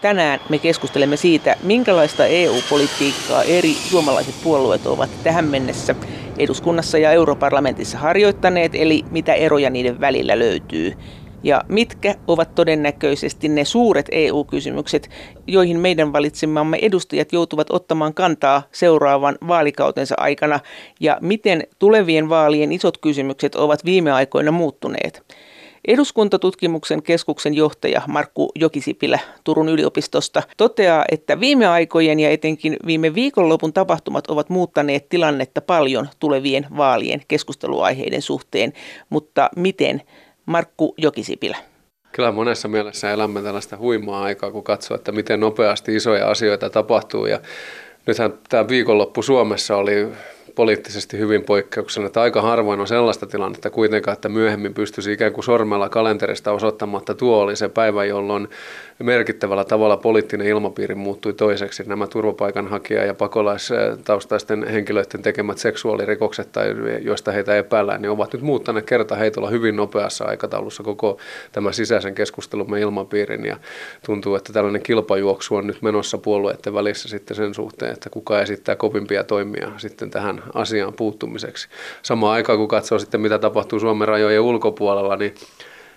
Tänään me keskustelemme siitä, minkälaista EU-politiikkaa eri suomalaiset puolueet ovat tähän mennessä eduskunnassa ja europarlamentissa harjoittaneet, eli mitä eroja niiden välillä löytyy. Ja mitkä ovat todennäköisesti ne suuret EU-kysymykset, joihin meidän valitsemamme edustajat joutuvat ottamaan kantaa seuraavan vaalikautensa aikana, ja miten tulevien vaalien isot kysymykset ovat viime aikoina muuttuneet. Eduskuntatutkimuksen keskuksen johtaja Markku Jokisipilä Turun yliopistosta toteaa, että viime aikojen ja etenkin viime viikonlopun tapahtumat ovat muuttaneet tilannetta paljon tulevien vaalien keskusteluaiheiden suhteen, mutta miten? Markku Jokisipilä. Kyllä monessa mielessä elämme tällaista huimaa aikaa, kun katsoo, että miten nopeasti isoja asioita tapahtuu. Ja nythän tämä viikonloppu Suomessa oli poliittisesti hyvin poikkeuksena, että aika harvoin on sellaista tilannetta kuitenkaan, että myöhemmin pystyisi ikään kuin sormella kalenterista osoittamaan, että tuo oli se päivä, jolloin merkittävällä tavalla poliittinen ilmapiiri muuttui toiseksi. Nämä turvapaikanhakija- ja pakolaistaustaisten henkilöiden tekemät seksuaalirikokset, tai joista heitä epäillään, niin ovat nyt muuttaneet kerta heitolla hyvin nopeassa aikataulussa koko tämän sisäisen keskustelumme ilmapiirin. Ja tuntuu, että tällainen kilpajuoksu on nyt menossa puolueiden välissä sitten sen suhteen, että kuka esittää kovimpia toimia sitten tähän asiaan puuttumiseksi. Samaan aikaan, kun katsoo sitten, mitä tapahtuu Suomen rajojen ulkopuolella, niin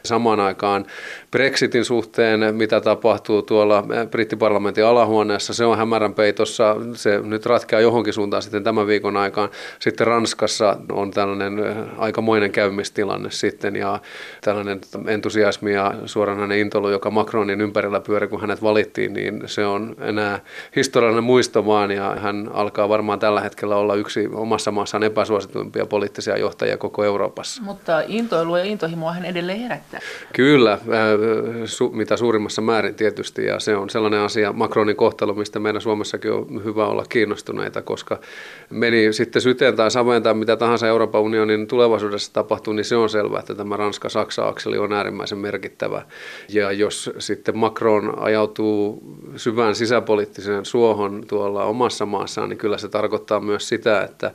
Samaan aikaan Brexitin suhteen, mitä tapahtuu tuolla brittiparlamentin alahuoneessa, se on hämärän peitossa. Se nyt ratkeaa johonkin suuntaan sitten tämän viikon aikaan. Sitten Ranskassa on tällainen aikamoinen käymistilanne sitten ja tällainen entusiasmi ja suoranainen intolu, joka Macronin ympärillä pyöri, kun hänet valittiin, niin se on enää historiallinen muisto vaan ja hän alkaa varmaan tällä hetkellä olla yksi omassa maassaan epäsuosituimpia poliittisia johtajia koko Euroopassa. Mutta intoilua ja intohimoa hän edelleen herättää. Kyllä, su, mitä suurimmassa määrin tietysti, ja se on sellainen asia, Macronin kohtalo, mistä meidän Suomessakin on hyvä olla kiinnostuneita, koska meni sitten syteen tai saveen tai mitä tahansa Euroopan unionin tulevaisuudessa tapahtuu, niin se on selvää, että tämä Ranska-Saksa-akseli on äärimmäisen merkittävä. Ja jos sitten Macron ajautuu syvään sisäpoliittiseen suohon tuolla omassa maassaan, niin kyllä se tarkoittaa myös sitä, että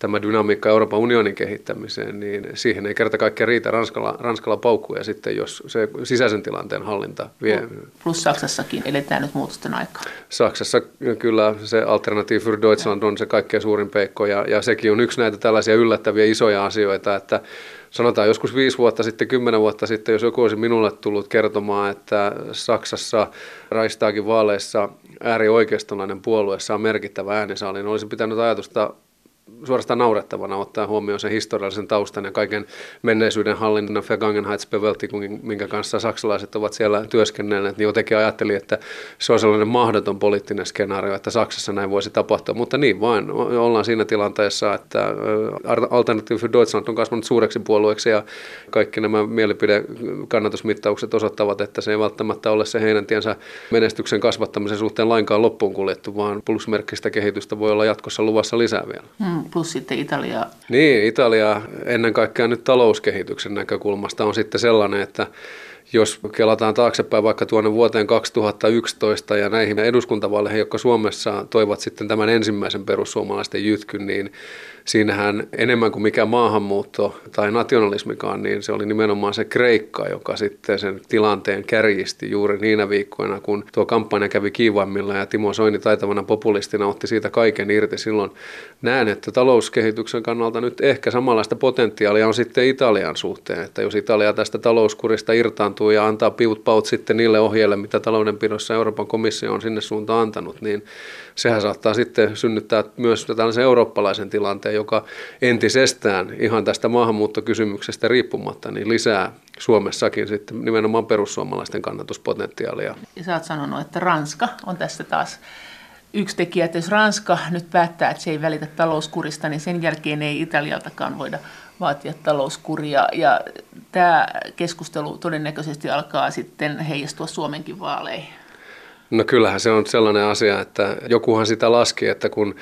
tämä dynamiikka Euroopan unionin kehittämiseen, niin siihen ei kerta kaikkiaan riitä Ranskalla, Ranskalla paukkuja sitten, jos se sisäisen tilanteen hallinta vie. Plus Saksassakin eletään nyt muutosten aikaa. Saksassa kyllä se Alternative für Deutschland on se kaikkein suurin peikko ja, ja sekin on yksi näitä tällaisia yllättäviä isoja asioita, että sanotaan joskus viisi vuotta sitten, kymmenen vuotta sitten, jos joku olisi minulle tullut kertomaan, että Saksassa Reichstagin vaaleissa äärioikeistolainen puolue saa merkittävä äänisaali, niin olisi pitänyt ajatusta suorastaan naurettavana ottaa huomioon sen historiallisen taustan ja kaiken menneisyyden hallinnan Vergangenheitsbewältigung, minkä kanssa saksalaiset ovat siellä työskennelleet, niin jotenkin ajattelin, että se on sellainen mahdoton poliittinen skenaario, että Saksassa näin voisi tapahtua, mutta niin vain. Ollaan siinä tilanteessa, että Alternative für Deutschland on kasvanut suureksi puolueeksi ja kaikki nämä mielipidekannatusmittaukset osoittavat, että se ei välttämättä ole se heidän tiensä menestyksen kasvattamisen suhteen lainkaan loppuun kuljettu, vaan plusmerkkistä kehitystä voi olla jatkossa luvassa lisää vielä. Hmm plus sitten Italia. Niin, Italia ennen kaikkea nyt talouskehityksen näkökulmasta on sitten sellainen, että jos kelataan taaksepäin vaikka tuonne vuoteen 2011 ja näihin eduskuntavaaleihin, jotka Suomessa toivat sitten tämän ensimmäisen perussuomalaisten jytkyn, niin siinähän enemmän kuin mikä maahanmuutto tai nationalismikaan, niin se oli nimenomaan se Kreikka, joka sitten sen tilanteen kärjisti juuri niinä viikkoina, kun tuo kampanja kävi kiivaimmilla ja Timo Soini taitavana populistina otti siitä kaiken irti. Silloin näen, että talouskehityksen kannalta nyt ehkä samanlaista potentiaalia on sitten Italian suhteen, että jos Italia tästä talouskurista irtaantuu ja antaa piut paut sitten niille ohjeille, mitä taloudenpidossa Euroopan komissio on sinne suuntaan antanut, niin sehän saattaa sitten synnyttää myös tällaisen eurooppalaisen tilanteen, joka entisestään ihan tästä maahanmuuttokysymyksestä riippumatta niin lisää Suomessakin sitten nimenomaan perussuomalaisten kannatuspotentiaalia. Ja sä oot sanonut, että Ranska on tässä taas yksi tekijä, että jos Ranska nyt päättää, että se ei välitä talouskurista, niin sen jälkeen ei Italialtakaan voida vaatia talouskuria. Ja tämä keskustelu todennäköisesti alkaa sitten heijastua Suomenkin vaaleihin. No kyllähän se on sellainen asia, että jokuhan sitä laski, että kun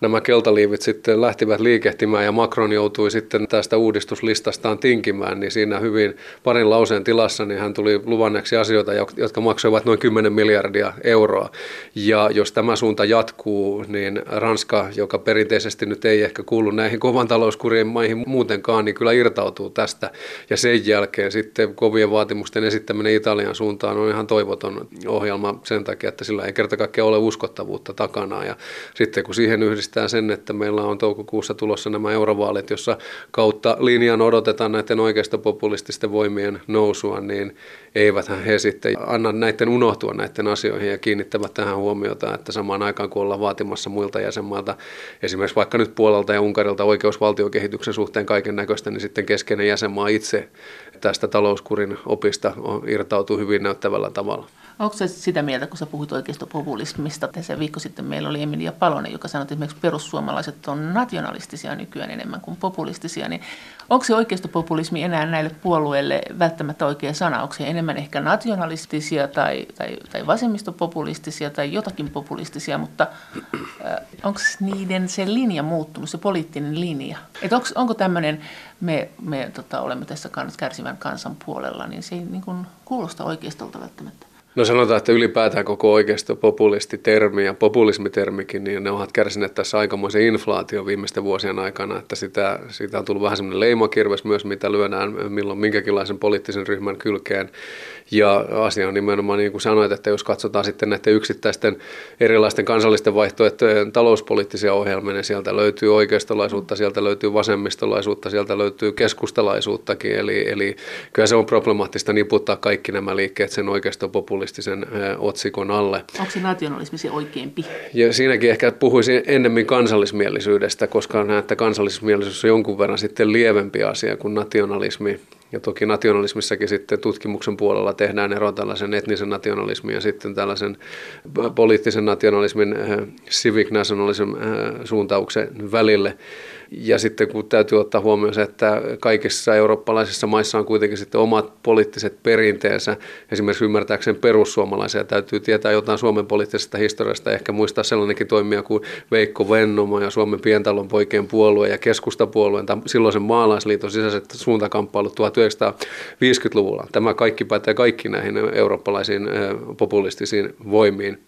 nämä keltaliivit sitten lähtivät liikehtimään ja Macron joutui sitten tästä uudistuslistastaan tinkimään, niin siinä hyvin parin lauseen tilassa niin hän tuli luvanneeksi asioita, jotka maksoivat noin 10 miljardia euroa. Ja jos tämä suunta jatkuu, niin Ranska, joka perinteisesti nyt ei ehkä kuulu näihin kovan talouskurien maihin muutenkaan, niin kyllä irtautuu tästä. Ja sen jälkeen sitten kovien vaatimusten esittäminen Italian suuntaan on ihan toivoton ohjelma sen takia, että sillä ei kerta kaikkiaan ole uskottavuutta takana. Ja sitten kun siihen yhdistää sen, että meillä on toukokuussa tulossa nämä eurovaalit, jossa kautta linjan odotetaan näiden oikeistopopulististen voimien nousua, niin eiväthän he sitten anna näiden unohtua näiden asioihin ja kiinnittävät tähän huomiota, että samaan aikaan kun ollaan vaatimassa muilta jäsenmailta, esimerkiksi vaikka nyt Puolalta ja Unkarilta oikeusvaltiokehityksen suhteen kaiken näköistä, niin sitten keskeinen jäsenmaa itse tästä talouskurin opista irtautuu hyvin näyttävällä tavalla. Onko se sitä mieltä, kun sä puhuit oikeistopopulismista? Tässä viikko sitten meillä oli Emilia Palonen, joka sanoi, että esimerkiksi perussuomalaiset on nationalistisia nykyään enemmän kuin populistisia. Niin onko se oikeistopopulismi enää näille puolueille välttämättä oikea sana? Onko se enemmän ehkä nationalistisia tai, tai, tai vasemmistopopulistisia tai jotakin populistisia, mutta äh, onko niiden se linja muuttunut, se poliittinen linja? Et onko, onko tämmöinen, me, me tota, olemme tässä kärsivän kansan puolella, niin se ei niin kuulosta oikeistolta välttämättä. No sanotaan, että ylipäätään koko oikeisto populistitermi ja populismitermikin, niin ne ovat kärsineet tässä aikamoisen inflaation viimeisten vuosien aikana, että sitä, siitä on tullut vähän semmoinen leimakirves myös, mitä lyödään milloin minkäkinlaisen poliittisen ryhmän kylkeen. Ja asia on nimenomaan niin kuin sanoit, että jos katsotaan sitten näiden yksittäisten erilaisten kansallisten vaihtoehtojen talouspoliittisia ohjelmia, niin sieltä löytyy oikeistolaisuutta, sieltä löytyy vasemmistolaisuutta, sieltä löytyy keskustalaisuuttakin, eli, eli kyllä se on problemaattista niputtaa kaikki nämä liikkeet sen oikeistopopulistisen otsikon alle. Onko se nationalismi se oikeampi? Ja siinäkin ehkä puhuisin ennemmin kansallismielisyydestä, koska näen, että kansallismielisyys on jonkun verran sitten lievempi asia kuin nationalismi. Ja toki nationalismissakin sitten tutkimuksen puolella tehdään ero tällaisen etnisen nationalismin ja sitten tällaisen poliittisen nationalismin, eh, civic nationalism eh, suuntauksen välille. Ja sitten kun täytyy ottaa huomioon se, että kaikissa eurooppalaisissa maissa on kuitenkin sitten omat poliittiset perinteensä. Esimerkiksi ymmärtääkseen perussuomalaisia täytyy tietää jotain Suomen poliittisesta historiasta, ehkä muistaa sellainenkin toimija kuin Veikko Vennomo ja Suomen pientalon poikien puolue ja keskustapuolueen tai silloisen maalaisliiton sisäiset suuntakamppailut 1950-luvulla. Tämä kaikki pätee kaikki näihin eurooppalaisiin populistisiin voimiin.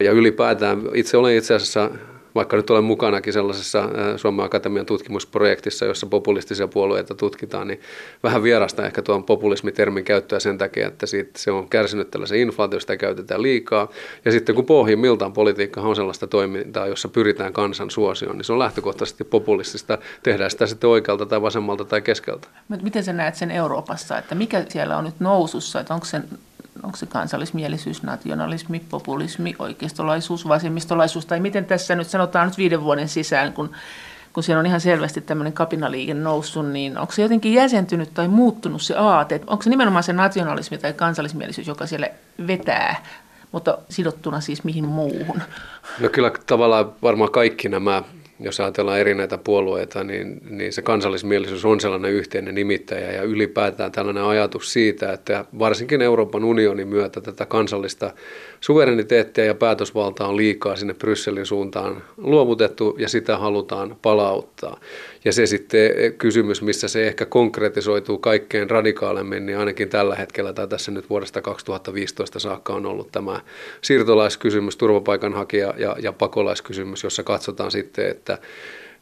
Ja ylipäätään itse olen itse asiassa vaikka nyt olen mukanakin sellaisessa Suomen Akatemian tutkimusprojektissa, jossa populistisia puolueita tutkitaan, niin vähän vierasta ehkä tuon populismitermin käyttöä sen takia, että siitä se on kärsinyt tällaisen inflaatio, sitä käytetään liikaa. Ja sitten kun pohjimmiltaan politiikka on sellaista toimintaa, jossa pyritään kansan suosioon, niin se on lähtökohtaisesti populistista. Tehdään sitä sitten oikealta tai vasemmalta tai keskeltä. Miten sä näet sen Euroopassa, että mikä siellä on nyt nousussa, että onko sen onko se kansallismielisyys, nationalismi, populismi, oikeistolaisuus, vasemmistolaisuus, tai miten tässä nyt sanotaan nyt viiden vuoden sisään, kun, kun siellä on ihan selvästi tämmöinen kapinaliike noussut, niin onko se jotenkin jäsentynyt tai muuttunut se aate, onko se nimenomaan se nationalismi tai kansallismielisyys, joka siellä vetää, mutta sidottuna siis mihin muuhun? No kyllä tavallaan varmaan kaikki nämä jos ajatellaan eri näitä puolueita, niin, niin se kansallismielisyys on sellainen yhteinen nimittäjä ja ylipäätään tällainen ajatus siitä, että varsinkin Euroopan unionin myötä tätä kansallista suvereniteettia ja päätösvaltaa on liikaa sinne Brysselin suuntaan luovutettu ja sitä halutaan palauttaa. Ja se sitten kysymys, missä se ehkä konkretisoituu kaikkein radikaalemmin, niin ainakin tällä hetkellä tai tässä nyt vuodesta 2015 saakka on ollut tämä siirtolaiskysymys, turvapaikanhakija ja, ja pakolaiskysymys, jossa katsotaan sitten, että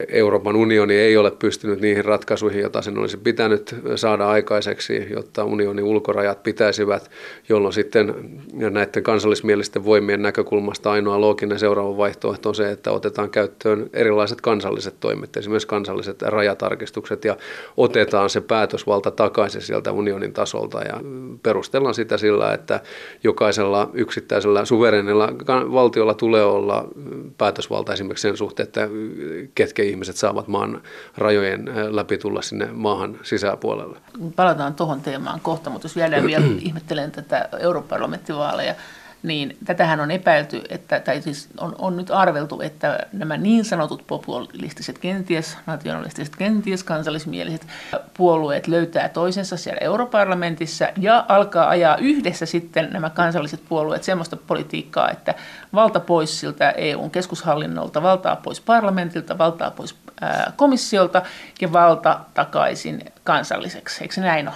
Euroopan unioni ei ole pystynyt niihin ratkaisuihin, joita sen olisi pitänyt saada aikaiseksi, jotta unionin ulkorajat pitäisivät, jolloin sitten näiden kansallismielisten voimien näkökulmasta ainoa looginen seuraava vaihtoehto on se, että otetaan käyttöön erilaiset kansalliset toimet, esimerkiksi kansalliset rajatarkistukset ja otetaan se päätösvalta takaisin sieltä unionin tasolta ja perustellaan sitä sillä, että jokaisella yksittäisellä suverenilla valtiolla tulee olla päätösvalta esimerkiksi sen suhteen, että ketkä ihmiset saavat maan rajojen läpi tulla sinne maahan sisäpuolelle. Palataan tuohon teemaan kohta, mutta jos vielä, vielä ihmettelen tätä europarlamenttivaaleja, niin tätähän on epäilty, että, tai siis on, on nyt arveltu, että nämä niin sanotut populistiset, kenties nationalistiset, kenties kansallismieliset puolueet löytää toisensa siellä europarlamentissa ja alkaa ajaa yhdessä sitten nämä kansalliset puolueet semmoista politiikkaa, että valta pois siltä EUn keskushallinnolta, valtaa pois parlamentilta, valtaa pois komissiolta ja valta takaisin kansalliseksi. Eikö se näin ole?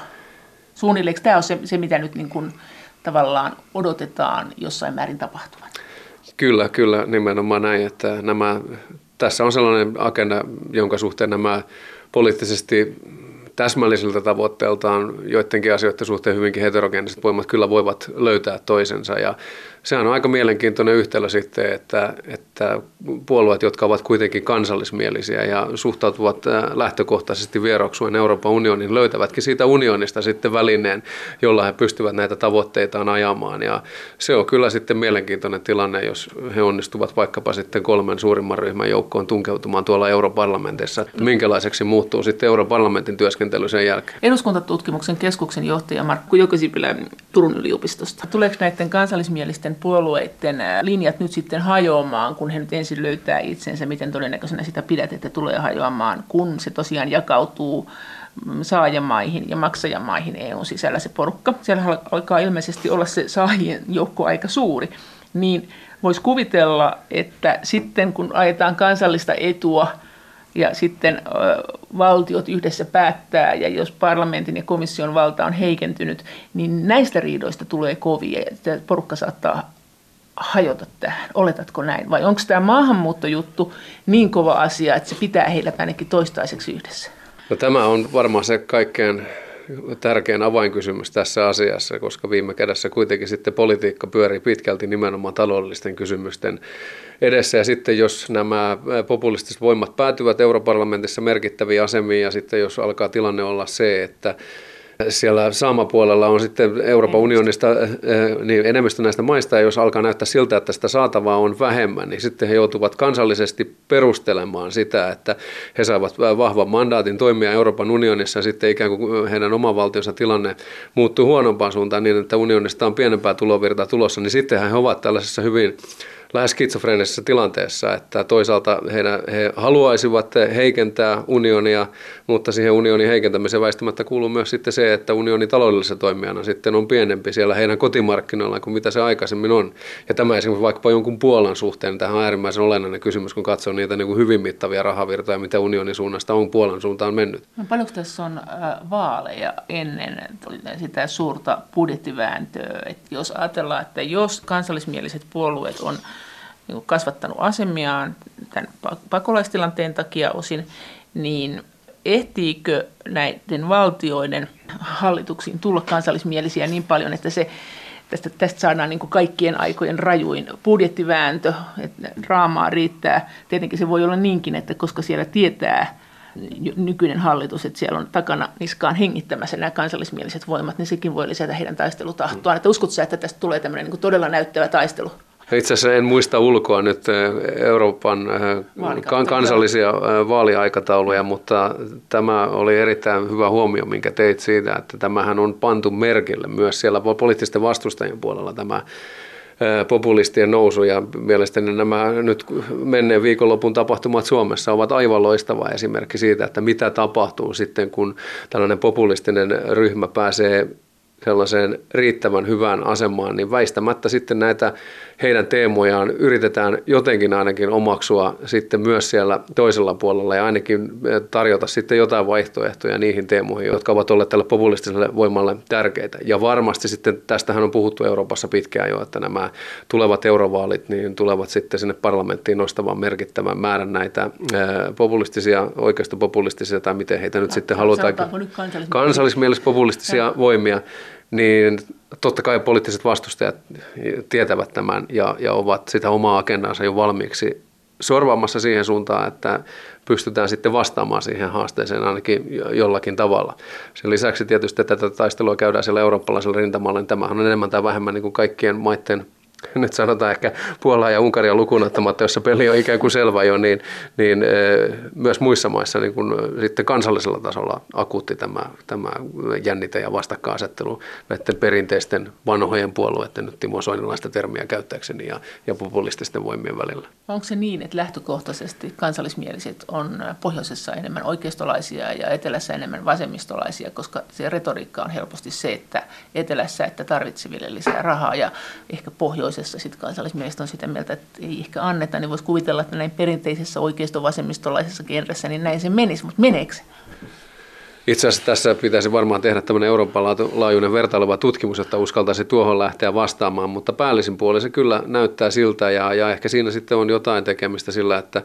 Suunnilleen, tämä on se, se mitä nyt niin kuin, tavallaan odotetaan jossain määrin tapahtuvan. Kyllä, kyllä, nimenomaan näin, että nämä, tässä on sellainen agenda, jonka suhteen nämä poliittisesti täsmällisiltä tavoitteeltaan joidenkin asioiden suhteen hyvinkin heterogeeniset voimat kyllä voivat löytää toisensa. Ja sehän on aika mielenkiintoinen yhtälö sitten, että, että puolueet, jotka ovat kuitenkin kansallismielisiä ja suhtautuvat äh, lähtökohtaisesti vieroksuen Euroopan unionin, löytävätkin siitä unionista sitten välineen, jolla he pystyvät näitä tavoitteitaan ajamaan. Ja se on kyllä sitten mielenkiintoinen tilanne, jos he onnistuvat vaikkapa sitten kolmen suurimman ryhmän joukkoon tunkeutumaan tuolla europarlamentissa. Minkälaiseksi muuttuu sitten europarlamentin työskentely sen jälkeen? Eduskuntatutkimuksen keskuksen johtaja Markku Jokosipilä Turun yliopistosta. Tuleeko näiden kansallismielisten puolueiden linjat nyt sitten hajoamaan, kun he nyt ensin löytää itsensä, miten todennäköisenä sitä pidät, että tulee hajoamaan, kun se tosiaan jakautuu mm, saajamaihin ja maksajamaihin EUn sisällä se porukka. Siellä alkaa ilmeisesti olla se saajien joukko aika suuri. Niin voisi kuvitella, että sitten kun ajetaan kansallista etua ja sitten valtiot yhdessä päättää, ja jos parlamentin ja komission valta on heikentynyt, niin näistä riidoista tulee kovia, että porukka saattaa hajota tähän. Oletatko näin? Vai onko tämä maahanmuuttojuttu niin kova asia, että se pitää heidät ainakin toistaiseksi yhdessä? No, tämä on varmaan se kaikkein tärkein avainkysymys tässä asiassa, koska viime kädessä kuitenkin sitten politiikka pyörii pitkälti nimenomaan taloudellisten kysymysten edessä. Ja sitten jos nämä populistiset voimat päätyvät europarlamentissa merkittäviin asemiin ja sitten jos alkaa tilanne olla se, että siellä saamapuolella on sitten Euroopan unionista eh, niin enemmistö näistä maista, ja jos alkaa näyttää siltä, että sitä saatavaa on vähemmän, niin sitten he joutuvat kansallisesti perustelemaan sitä, että he saavat vahvan mandaatin toimia Euroopan unionissa, ja sitten ikään kuin heidän oman valtionsa tilanne muuttuu huonompaan suuntaan niin, että unionista on pienempää tulovirtaa tulossa, niin sittenhän he ovat tällaisessa hyvin lähes skitsofreenisessa tilanteessa, että toisaalta heidän, he haluaisivat heikentää unionia, mutta siihen unionin heikentämiseen väistämättä kuuluu myös sitten se, että unioni taloudellisessa toimijana sitten on pienempi siellä heidän kotimarkkinoillaan kuin mitä se aikaisemmin on. Ja tämä esimerkiksi vaikkapa jonkun Puolan suhteen, tähän on äärimmäisen olennainen kysymys, kun katsoo niitä niin kuin hyvin mittavia rahavirtoja, mitä unionin suunnasta on Puolan suuntaan mennyt. No, paljonko tässä on vaaleja ennen sitä suurta budjettivääntöä, että jos ajatellaan, että jos kansallismieliset puolueet on niin kasvattanut asemiaan tämän pakolaistilanteen takia osin, niin ehtiikö näiden valtioiden hallituksiin tulla kansallismielisiä niin paljon, että se tästä, tästä saadaan niin kaikkien aikojen rajuin budjettivääntö, että raamaa riittää. Tietenkin se voi olla niinkin, että koska siellä tietää nykyinen hallitus, että siellä on takana niskaan hengittämässä nämä kansallismieliset voimat, niin sekin voi lisätä heidän taistelutahtoaan. Että uskotko että tästä tulee tämmöinen niin todella näyttävä taistelu? Itse asiassa en muista ulkoa nyt eh, Euroopan eh, kansallisia eh, vaaliaikatauluja, mutta tämä oli erittäin hyvä huomio, minkä teit siitä, että tämähän on pantu merkille myös siellä poliittisten vastustajien puolella tämä populistien nousu. Ja mielestäni nämä nyt menneen viikonlopun tapahtumat Suomessa ovat aivan loistava esimerkki siitä, että mitä tapahtuu sitten, kun tällainen populistinen ryhmä pääsee sellaiseen riittävän hyvään asemaan, niin väistämättä sitten näitä heidän teemojaan yritetään jotenkin ainakin omaksua sitten myös siellä toisella puolella ja ainakin eh, tarjota sitten jotain vaihtoehtoja niihin teemoihin, jotka ovat olleet tälle populistiselle voimalle tärkeitä. Ja varmasti sitten, tästähän on puhuttu Euroopassa pitkään jo, että nämä tulevat eurovaalit niin tulevat sitten sinne parlamenttiin nostamaan merkittävän määrän näitä eh, populistisia, oikeistopopulistisia tai miten heitä nyt no, sitten halutaan, kansallismielispopulistisia voimia, niin totta kai poliittiset vastustajat tietävät tämän ja, ja ovat sitä omaa agendansa jo valmiiksi sorvaamassa siihen suuntaan, että pystytään sitten vastaamaan siihen haasteeseen ainakin jollakin tavalla. Sen lisäksi tietysti tätä taistelua käydään siellä eurooppalaisella rintamalla, niin tämähän on enemmän tai vähemmän niin kuin kaikkien maiden nyt sanotaan ehkä Puolaa ja Unkaria lukunottamatta, jossa peli on ikään kuin selvä jo, niin, niin myös muissa maissa niin kuin sitten kansallisella tasolla akuutti tämä, tämä jännite ja vastakkainasettelu näiden perinteisten vanhojen puolueiden, nyt Timo Soinilaista termiä käyttääkseni, ja, ja populististen voimien välillä. Onko se niin, että lähtökohtaisesti kansallismieliset on pohjoisessa enemmän oikeistolaisia ja etelässä enemmän vasemmistolaisia, koska se retoriikka on helposti se, että etelässä, että tarvitseville lisää rahaa ja ehkä pohjoisessa pohjoisessa sit kansallismielistä on sitä mieltä, että ei ehkä anneta, niin voisi kuvitella, että näin perinteisessä oikeisto-vasemmistolaisessa genressä, niin näin se menisi, mutta meneekö? Itse asiassa tässä pitäisi varmaan tehdä tämmöinen Euroopan laajuinen vertaileva tutkimus, jotta uskaltaisi tuohon lähteä vastaamaan, mutta päällisin puoli se kyllä näyttää siltä ja, ja ehkä siinä sitten on jotain tekemistä sillä, että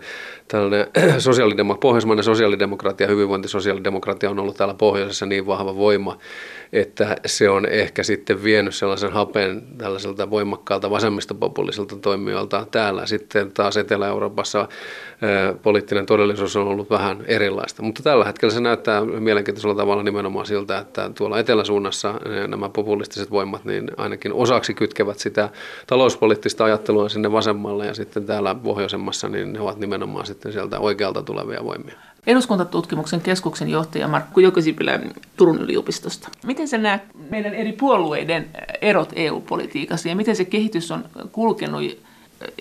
tällainen sosiaalidemok- pohjoismainen sosiaalidemokratia, hyvinvointisosiaalidemokratia on ollut täällä pohjoisessa niin vahva voima, että se on ehkä sitten vienyt sellaisen hapen tällaiselta voimakkaalta vasemmistopopuliselta toimijoilta täällä. Sitten taas Etelä-Euroopassa poliittinen todellisuus on ollut vähän erilaista. Mutta tällä hetkellä se näyttää mielenkiintoisella tavalla nimenomaan siltä, että tuolla eteläsuunnassa nämä populistiset voimat niin ainakin osaksi kytkevät sitä talouspoliittista ajattelua sinne vasemmalle ja sitten täällä pohjoisemmassa niin ne ovat nimenomaan sitten sieltä oikealta tulevia voimia. Eduskuntatutkimuksen keskuksen johtaja Markku Jokosipilä Turun yliopistosta. Miten sä näet meidän eri puolueiden erot EU-politiikassa ja miten se kehitys on kulkenut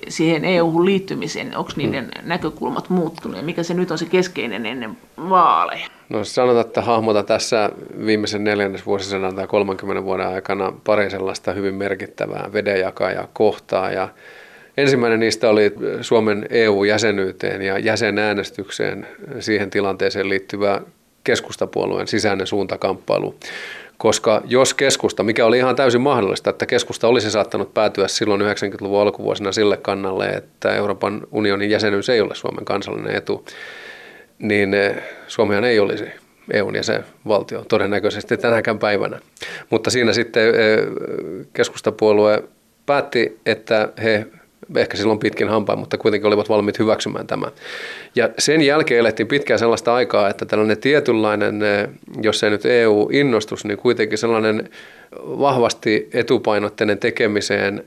siihen EU-hun liittymiseen? Onko niiden hmm. näkökulmat muuttunut ja mikä se nyt on se keskeinen ennen vaaleja? No sanotaan, että hahmota tässä viimeisen neljännesvuosisadan tai 30 vuoden aikana pari sellaista hyvin merkittävää vedenjakaa kohtaa ja Ensimmäinen niistä oli Suomen EU-jäsenyyteen ja jäsenäänestykseen siihen tilanteeseen liittyvä keskustapuolueen sisäinen suuntakamppailu. Koska jos keskusta, mikä oli ihan täysin mahdollista, että keskusta olisi saattanut päätyä silloin 90-luvun alkuvuosina sille kannalle, että Euroopan unionin jäsenyys ei ole Suomen kansallinen etu, niin eh, Suomihan ei olisi EUn jäsenvaltio todennäköisesti tänäkään päivänä. Mutta siinä sitten eh, keskustapuolue päätti, että he ehkä silloin pitkin hampain, mutta kuitenkin olivat valmiit hyväksymään tämän. Ja sen jälkeen elettiin pitkään sellaista aikaa, että tällainen tietynlainen, eh, jos ei nyt EU-innostus, niin kuitenkin sellainen vahvasti etupainotteinen tekemiseen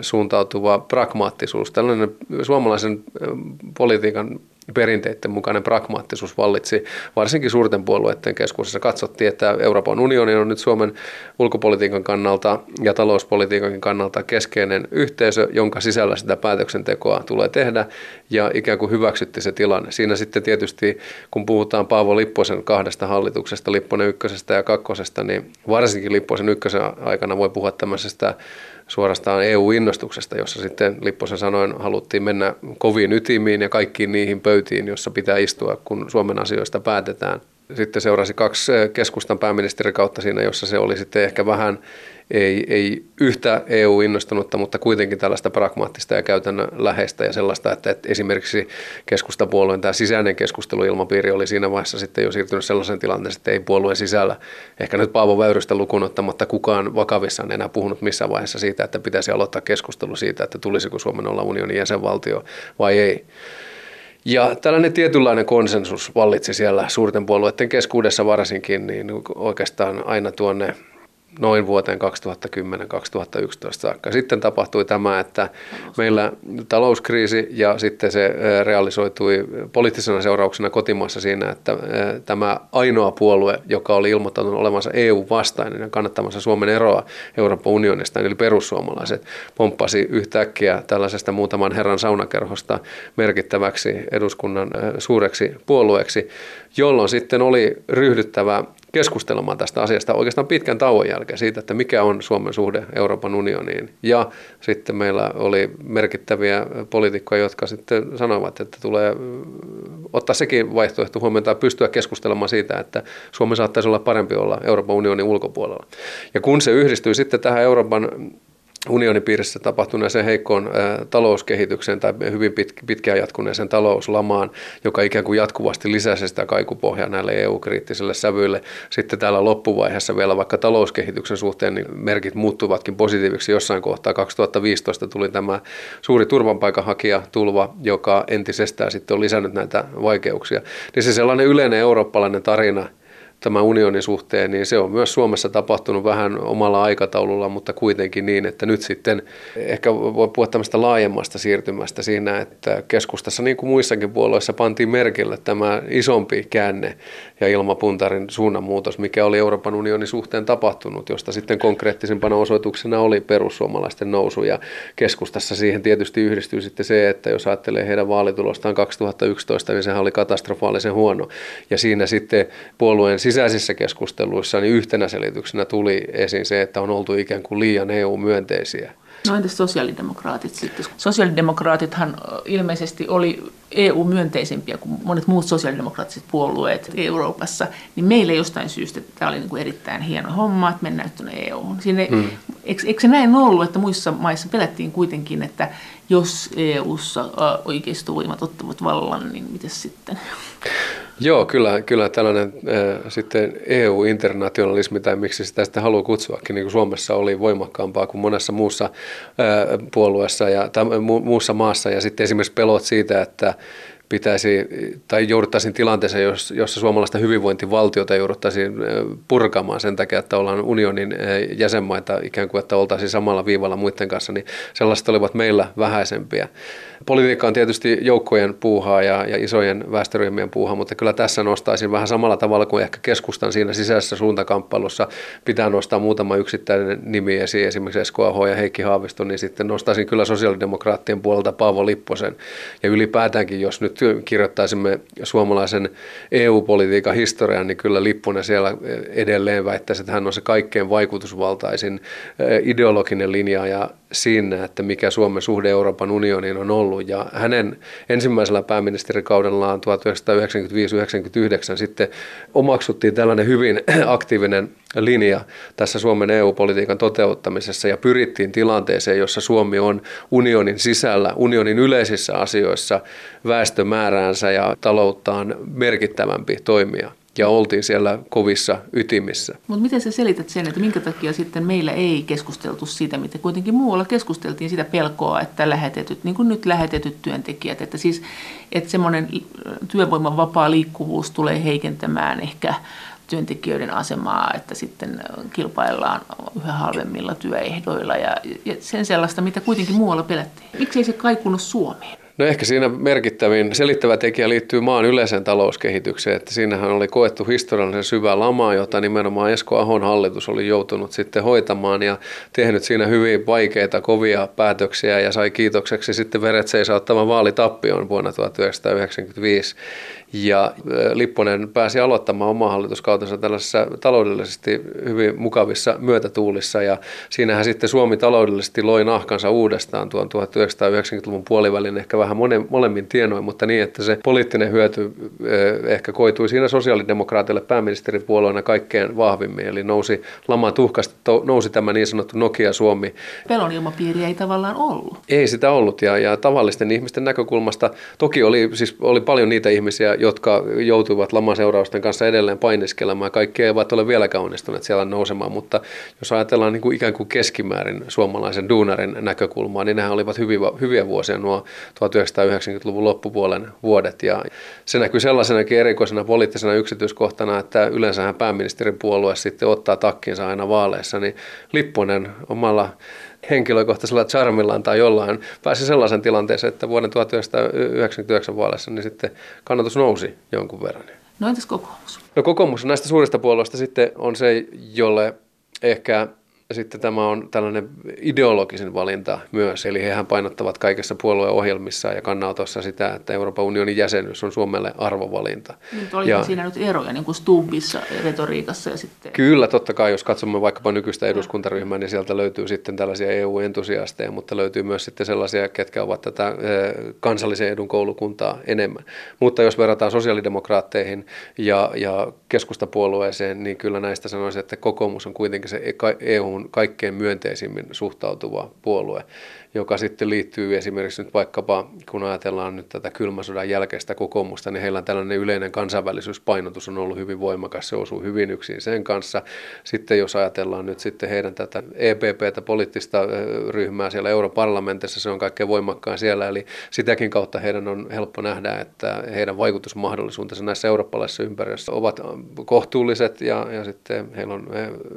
suuntautuva pragmaattisuus, tällainen suomalaisen politiikan perinteiden mukainen pragmaattisuus vallitsi varsinkin suurten puolueiden keskuudessa. Katsottiin, että Euroopan unioni on nyt Suomen ulkopolitiikan kannalta ja talouspolitiikan kannalta keskeinen yhteisö, jonka sisällä sitä päätöksentekoa tulee tehdä ja ikään kuin hyväksytti se tilanne. Siinä sitten tietysti, kun puhutaan Paavo Lipposen kahdesta hallituksesta, Lipponen ykkösestä ja kakkosesta, niin varsinkin Lipposen ykkösen aikana voi puhua tämmöisestä suorastaan EU-innostuksesta, jossa sitten Lipposen sanoin haluttiin mennä koviin ytimiin ja kaikkiin niihin pöytiin, jossa pitää istua, kun Suomen asioista päätetään. Sitten seurasi kaksi keskustan pääministerikautta siinä, jossa se oli sitten ehkä vähän ei, ei yhtä EU-innostunutta, mutta kuitenkin tällaista pragmaattista ja käytännön läheistä ja sellaista, että, että esimerkiksi keskustapuolueen tämä sisäinen keskusteluilmapiiri oli siinä vaiheessa sitten jo siirtynyt sellaisen tilanteeseen, että ei puolueen sisällä, ehkä nyt Paavo Väyrystä lukuun ottamatta kukaan vakavissaan enää puhunut missään vaiheessa siitä, että pitäisi aloittaa keskustelu siitä, että tulisiko Suomen olla unionin jäsenvaltio vai ei. Ja tällainen tietynlainen konsensus vallitsi siellä suurten puolueiden keskuudessa varsinkin, niin oikeastaan aina tuonne noin vuoteen 2010-2011 saakka. Sitten tapahtui tämä, että meillä talouskriisi ja sitten se realisoitui poliittisena seurauksena kotimaassa siinä, että tämä ainoa puolue, joka oli ilmoittanut olevansa EU-vastainen ja kannattamassa Suomen eroa Euroopan unionista, eli perussuomalaiset, pomppasi yhtäkkiä tällaisesta muutaman herran saunakerhosta merkittäväksi eduskunnan suureksi puolueeksi, jolloin sitten oli ryhdyttävä keskustelemaan tästä asiasta oikeastaan pitkän tauon jälkeen siitä, että mikä on Suomen suhde Euroopan unioniin. Ja sitten meillä oli merkittäviä poliitikkoja, jotka sitten sanoivat, että tulee ottaa sekin vaihtoehto huomioon tai pystyä keskustelemaan siitä, että Suomi saattaisi olla parempi olla Euroopan unionin ulkopuolella. Ja kun se yhdistyy sitten tähän Euroopan unionin piirissä tapahtuneeseen heikkoon talouskehitykseen tai hyvin pit, pitkään jatkuneeseen talouslamaan, joka ikään kuin jatkuvasti lisäsi sitä kaikupohjaa näille EU-kriittisille sävyille. Sitten täällä loppuvaiheessa vielä vaikka talouskehityksen suhteen niin merkit muuttuvatkin positiiviksi jossain kohtaa. 2015 tuli tämä suuri turvapaikanhakijatulva, joka entisestään sitten on lisännyt näitä vaikeuksia. Niin se sellainen yleinen eurooppalainen tarina – tämän unionin suhteen, niin se on myös Suomessa tapahtunut vähän omalla aikataululla, mutta kuitenkin niin, että nyt sitten ehkä voi puhua tämmöistä laajemmasta siirtymästä siinä, että keskustassa niin kuin muissakin puolueissa pantiin merkille tämä isompi käänne ja ilmapuntarin suunnanmuutos, mikä oli Euroopan unionin suhteen tapahtunut, josta sitten konkreettisimpana osoituksena oli perussuomalaisten nousu. Ja keskustassa siihen tietysti yhdistyy sitten se, että jos ajattelee heidän vaalitulostaan 2011, niin sehän oli katastrofaalisen huono. Ja siinä sitten puolueen sisäisissä keskusteluissa niin yhtenä selityksenä tuli esiin se, että on oltu ikään kuin liian EU-myönteisiä No entäs sosiaalidemokraatit sitten? Sosiaalidemokraatithan ilmeisesti oli EU-myönteisempiä kuin monet muut sosiaalidemokraattiset puolueet Euroopassa, niin meille jostain syystä tämä oli niin kuin erittäin hieno homma, että mennään nyt tuonne EU-hun. Sinne, mm. eikö, eikö se näin ollut, että muissa maissa pelättiin kuitenkin, että jos EU-ssa oikeistovoimat ottavat vallan, niin miten sitten? Joo, kyllä, kyllä tällainen äh, sitten EU-internationalismi, tai miksi sitä sitten haluaa kutsuakin, niin kuin Suomessa oli voimakkaampaa kuin monessa muussa äh, puolueessa ja, tai mu- muussa maassa. Ja sitten esimerkiksi pelot siitä, että pitäisi, tai jouduttaisiin tilanteeseen, jossa suomalaista hyvinvointivaltiota jouduttaisiin purkamaan sen takia, että ollaan unionin jäsenmaita ikään kuin, että oltaisiin samalla viivalla muiden kanssa, niin sellaiset olivat meillä vähäisempiä. Politiikka on tietysti joukkojen puuhaa ja, ja isojen väestöryhmien puuhaa, mutta kyllä tässä nostaisin vähän samalla tavalla kuin ehkä keskustan siinä sisäisessä suuntakamppailussa pitää nostaa muutama yksittäinen nimi esiin, esimerkiksi Aho ja Heikki Haavisto, niin sitten nostaisin kyllä sosiaalidemokraattien puolelta Paavo Lipposen. Ja ylipäätäänkin, jos nyt kirjoittaisimme suomalaisen EU-politiikan historian, niin kyllä Lipponen siellä edelleen väittäisi, että hän on se kaikkein vaikutusvaltaisin ideologinen linja ja siinä, että mikä Suomen suhde Euroopan unioniin on ollut. Ja hänen ensimmäisellä pääministerikaudellaan 1995-1999 sitten omaksuttiin tällainen hyvin aktiivinen linja tässä Suomen EU-politiikan toteuttamisessa ja pyrittiin tilanteeseen, jossa Suomi on unionin sisällä, unionin yleisissä asioissa väestömääräänsä ja talouttaan merkittävämpi toimija ja oltiin siellä kovissa ytimissä. Mutta miten sä selität sen, että minkä takia sitten meillä ei keskusteltu siitä, mitä kuitenkin muualla keskusteltiin sitä pelkoa, että lähetetyt, niin kuin nyt lähetetyt työntekijät, että siis että semmoinen työvoiman vapaa liikkuvuus tulee heikentämään ehkä työntekijöiden asemaa, että sitten kilpaillaan yhä halvemmilla työehdoilla ja, ja sen sellaista, mitä kuitenkin muualla pelättiin. Miksi ei se kaikunut Suomeen? No ehkä siinä merkittävin selittävä tekijä liittyy maan yleiseen talouskehitykseen, että siinähän oli koettu historiallisen syvä lama, jota nimenomaan Esko Ahon hallitus oli joutunut sitten hoitamaan ja tehnyt siinä hyvin vaikeita, kovia päätöksiä ja sai kiitokseksi sitten veret seisauttavan vaalitappioon vuonna 1995. Ja Lipponen pääsi aloittamaan oma hallituskautensa tällaisessa taloudellisesti hyvin mukavissa myötätuulissa ja siinähän sitten Suomi taloudellisesti loi nahkansa uudestaan tuon 1990-luvun puolivälin ehkä vähän monen, molemmin tienoin, mutta niin, että se poliittinen hyöty ehkä koitui siinä sosiaalidemokraatille pääministeripuolueena kaikkein vahvimmin, eli nousi lama tuhkasta, nousi tämä niin sanottu Nokia-Suomi. Pelon ilmapiiri ei tavallaan ollut. Ei sitä ollut ja, ja tavallisten ihmisten näkökulmasta toki oli, siis oli paljon niitä ihmisiä, jotka joutuivat laman seurausten kanssa edelleen painiskelemaan. Kaikki eivät ole vieläkään onnistuneet siellä nousemaan, mutta jos ajatellaan niin kuin ikään kuin keskimäärin suomalaisen duunarin näkökulmaa, niin nehän olivat hyviä, hyviä vuosia nuo 1990-luvun loppupuolen vuodet. Ja se näkyy sellaisenakin erikoisena poliittisena yksityiskohtana, että yleensähän pääministerin puolue sitten ottaa takkinsa aina vaaleissa, niin Lipponen omalla henkilökohtaisella charmillaan tai jollain pääsi sellaisen tilanteeseen, että vuoden 1999 vaaleissa niin sitten kannatus nousi jonkun verran. No entäs kokoomus? No kokoomus näistä suurista puolueista sitten on se, jolle ehkä sitten tämä on tällainen ideologisen valinta myös, eli hehän painottavat kaikessa puolueohjelmissa ja kannanotossa sitä, että Euroopan unionin jäsenyys on Suomelle arvovalinta. Nyt oli ja, siinä nyt eroja niin kuin Stubbissa retoriikassa ja sitten... Kyllä, totta kai, jos katsomme vaikkapa nykyistä eduskuntaryhmää, niin sieltä löytyy sitten tällaisia EU-entusiasteja, mutta löytyy myös sitten sellaisia, ketkä ovat tätä eh, kansallisen edun koulukuntaa enemmän. Mutta jos verrataan sosiaalidemokraatteihin ja, ja keskustapuolueeseen, niin kyllä näistä sanoisin, että kokoomus on kuitenkin se EU Kaikkein myönteisimmin suhtautuva puolue joka sitten liittyy esimerkiksi nyt vaikkapa, kun ajatellaan nyt tätä kylmän sodan jälkeistä kokoomusta, niin heillä on tällainen yleinen kansainvälisyyspainotus on ollut hyvin voimakas, se osuu hyvin yksin sen kanssa. Sitten jos ajatellaan nyt sitten heidän tätä EPPtä, poliittista ryhmää siellä europarlamentissa, se on kaikkein voimakkaan siellä, eli sitäkin kautta heidän on helppo nähdä, että heidän vaikutusmahdollisuutensa näissä eurooppalaisissa ympäristöissä ovat kohtuulliset ja, ja sitten heillä on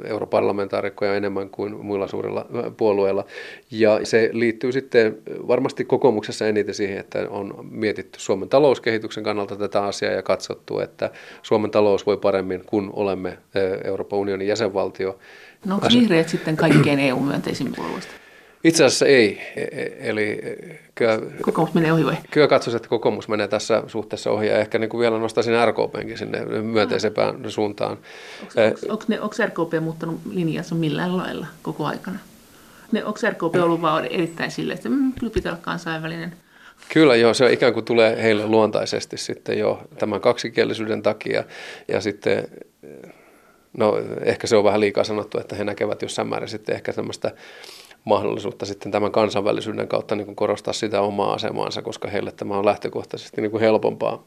europarlamentaarikkoja enemmän kuin muilla suurilla puolueilla. Ja se liittyy sitten varmasti kokoomuksessa eniten siihen, että on mietitty Suomen talouskehityksen kannalta tätä asiaa ja katsottu, että Suomen talous voi paremmin, kun olemme Euroopan unionin jäsenvaltio. No onko vihreät sitten kaikkein EU-myönteisin puolueista? Itse asiassa ei. E, e, eli kyllä, kokoomus menee ohi vai? Kyllä katsoisin, että kokoomus menee tässä suhteessa ohi ja ehkä niin kuin vielä nostaisin RKPnkin sinne myönteisempään suuntaan. Onko, onko, onko RKP muuttanut linjansa millään lailla koko aikana? Ne, onko RKP ollut vaan erittäin sille, että mm, kyllä pitää olla kansainvälinen? Kyllä joo, se ikään kuin tulee heille luontaisesti sitten jo tämän kaksikielisyyden takia ja sitten no ehkä se on vähän liikaa sanottu, että he näkevät jossain määrin sitten ehkä semmoista mahdollisuutta sitten tämän kansainvälisyyden kautta niin kuin korostaa sitä omaa asemaansa, koska heille tämä on lähtökohtaisesti niin kuin helpompaa.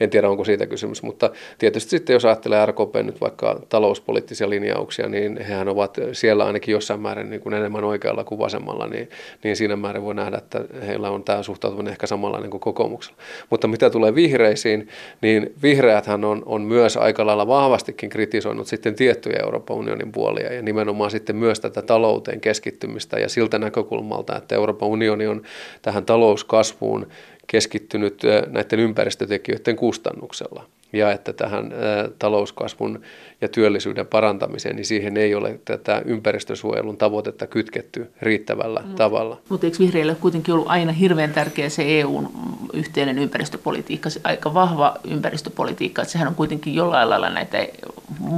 En tiedä, onko siitä kysymys, mutta tietysti sitten jos ajattelee RKP nyt vaikka talouspoliittisia linjauksia, niin hehän ovat siellä ainakin jossain määrin niin kuin enemmän oikealla kuin vasemmalla, niin, niin siinä määrin voi nähdä, että heillä on tämä suhtautuminen ehkä samanlainen kuin kokoomuksella. Mutta mitä tulee vihreisiin, niin vihreäthän on, on myös aika lailla vahvastikin kritisoinut sitten tiettyjä Euroopan unionin puolia ja nimenomaan sitten myös tätä talouteen keskittymistä ja siltä näkökulmalta, että Euroopan unioni on tähän talouskasvuun keskittynyt näiden ympäristötekijöiden kustannuksella ja että tähän talouskasvun ja työllisyyden parantamiseen, niin siihen ei ole tätä ympäristösuojelun tavoitetta kytketty riittävällä mm. tavalla. Mutta eikö vihreille kuitenkin ollut aina hirveän tärkeä se EUn yhteinen ympäristöpolitiikka, se aika vahva ympäristöpolitiikka, että sehän on kuitenkin jollain lailla näitä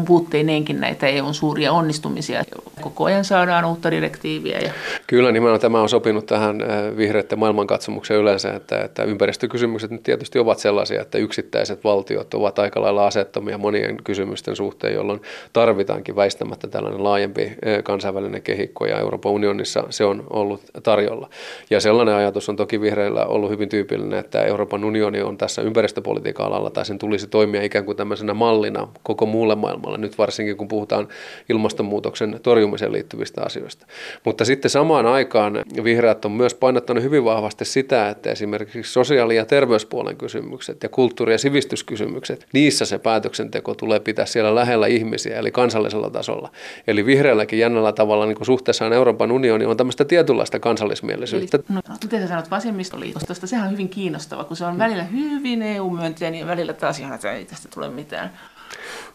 puutteineenkin näitä EUn suuria onnistumisia. Koko ajan saadaan uutta direktiiviä. Ja... Kyllä, nimenomaan tämä on sopinut tähän vihreiden maailmankatsomukseen yleensä, että, että ympäristökysymykset nyt tietysti ovat sellaisia, että yksittäiset valtiot ovat aika lailla asettomia monien kysymysten suhteen, jolloin tarvitaankin väistämättä tällainen laajempi kansainvälinen kehikko ja Euroopan unionissa se on ollut tarjolla. Ja sellainen ajatus on toki vihreillä ollut hyvin tyypillinen, että Euroopan unioni on tässä ympäristöpolitiikan alalla tai sen tulisi toimia ikään kuin tämmöisenä mallina koko muulle maailmalle, nyt varsinkin kun puhutaan ilmastonmuutoksen torjumiseen liittyvistä asioista. Mutta sitten samaan aikaan vihreät on myös painottanut hyvin vahvasti sitä, että esimerkiksi sosiaali- ja terveyspuolen kysymykset ja kulttuuri- ja sivistyskysymykset, niissä se päätöksenteko tulee pitää siellä lähellä ihmisiä, eli kansallisella tasolla. Eli vihreälläkin jännällä tavalla niin kuin suhteessaan Euroopan unioni on tämmöistä tietynlaista kansallismielisyyttä. Eli, no, miten sä sanot vasemmistoliitosta? Sehän on hyvin kiinnostava, kun se on välillä hyvin EU-myönteinen ja välillä taas ihan, että ei tästä tule mitään.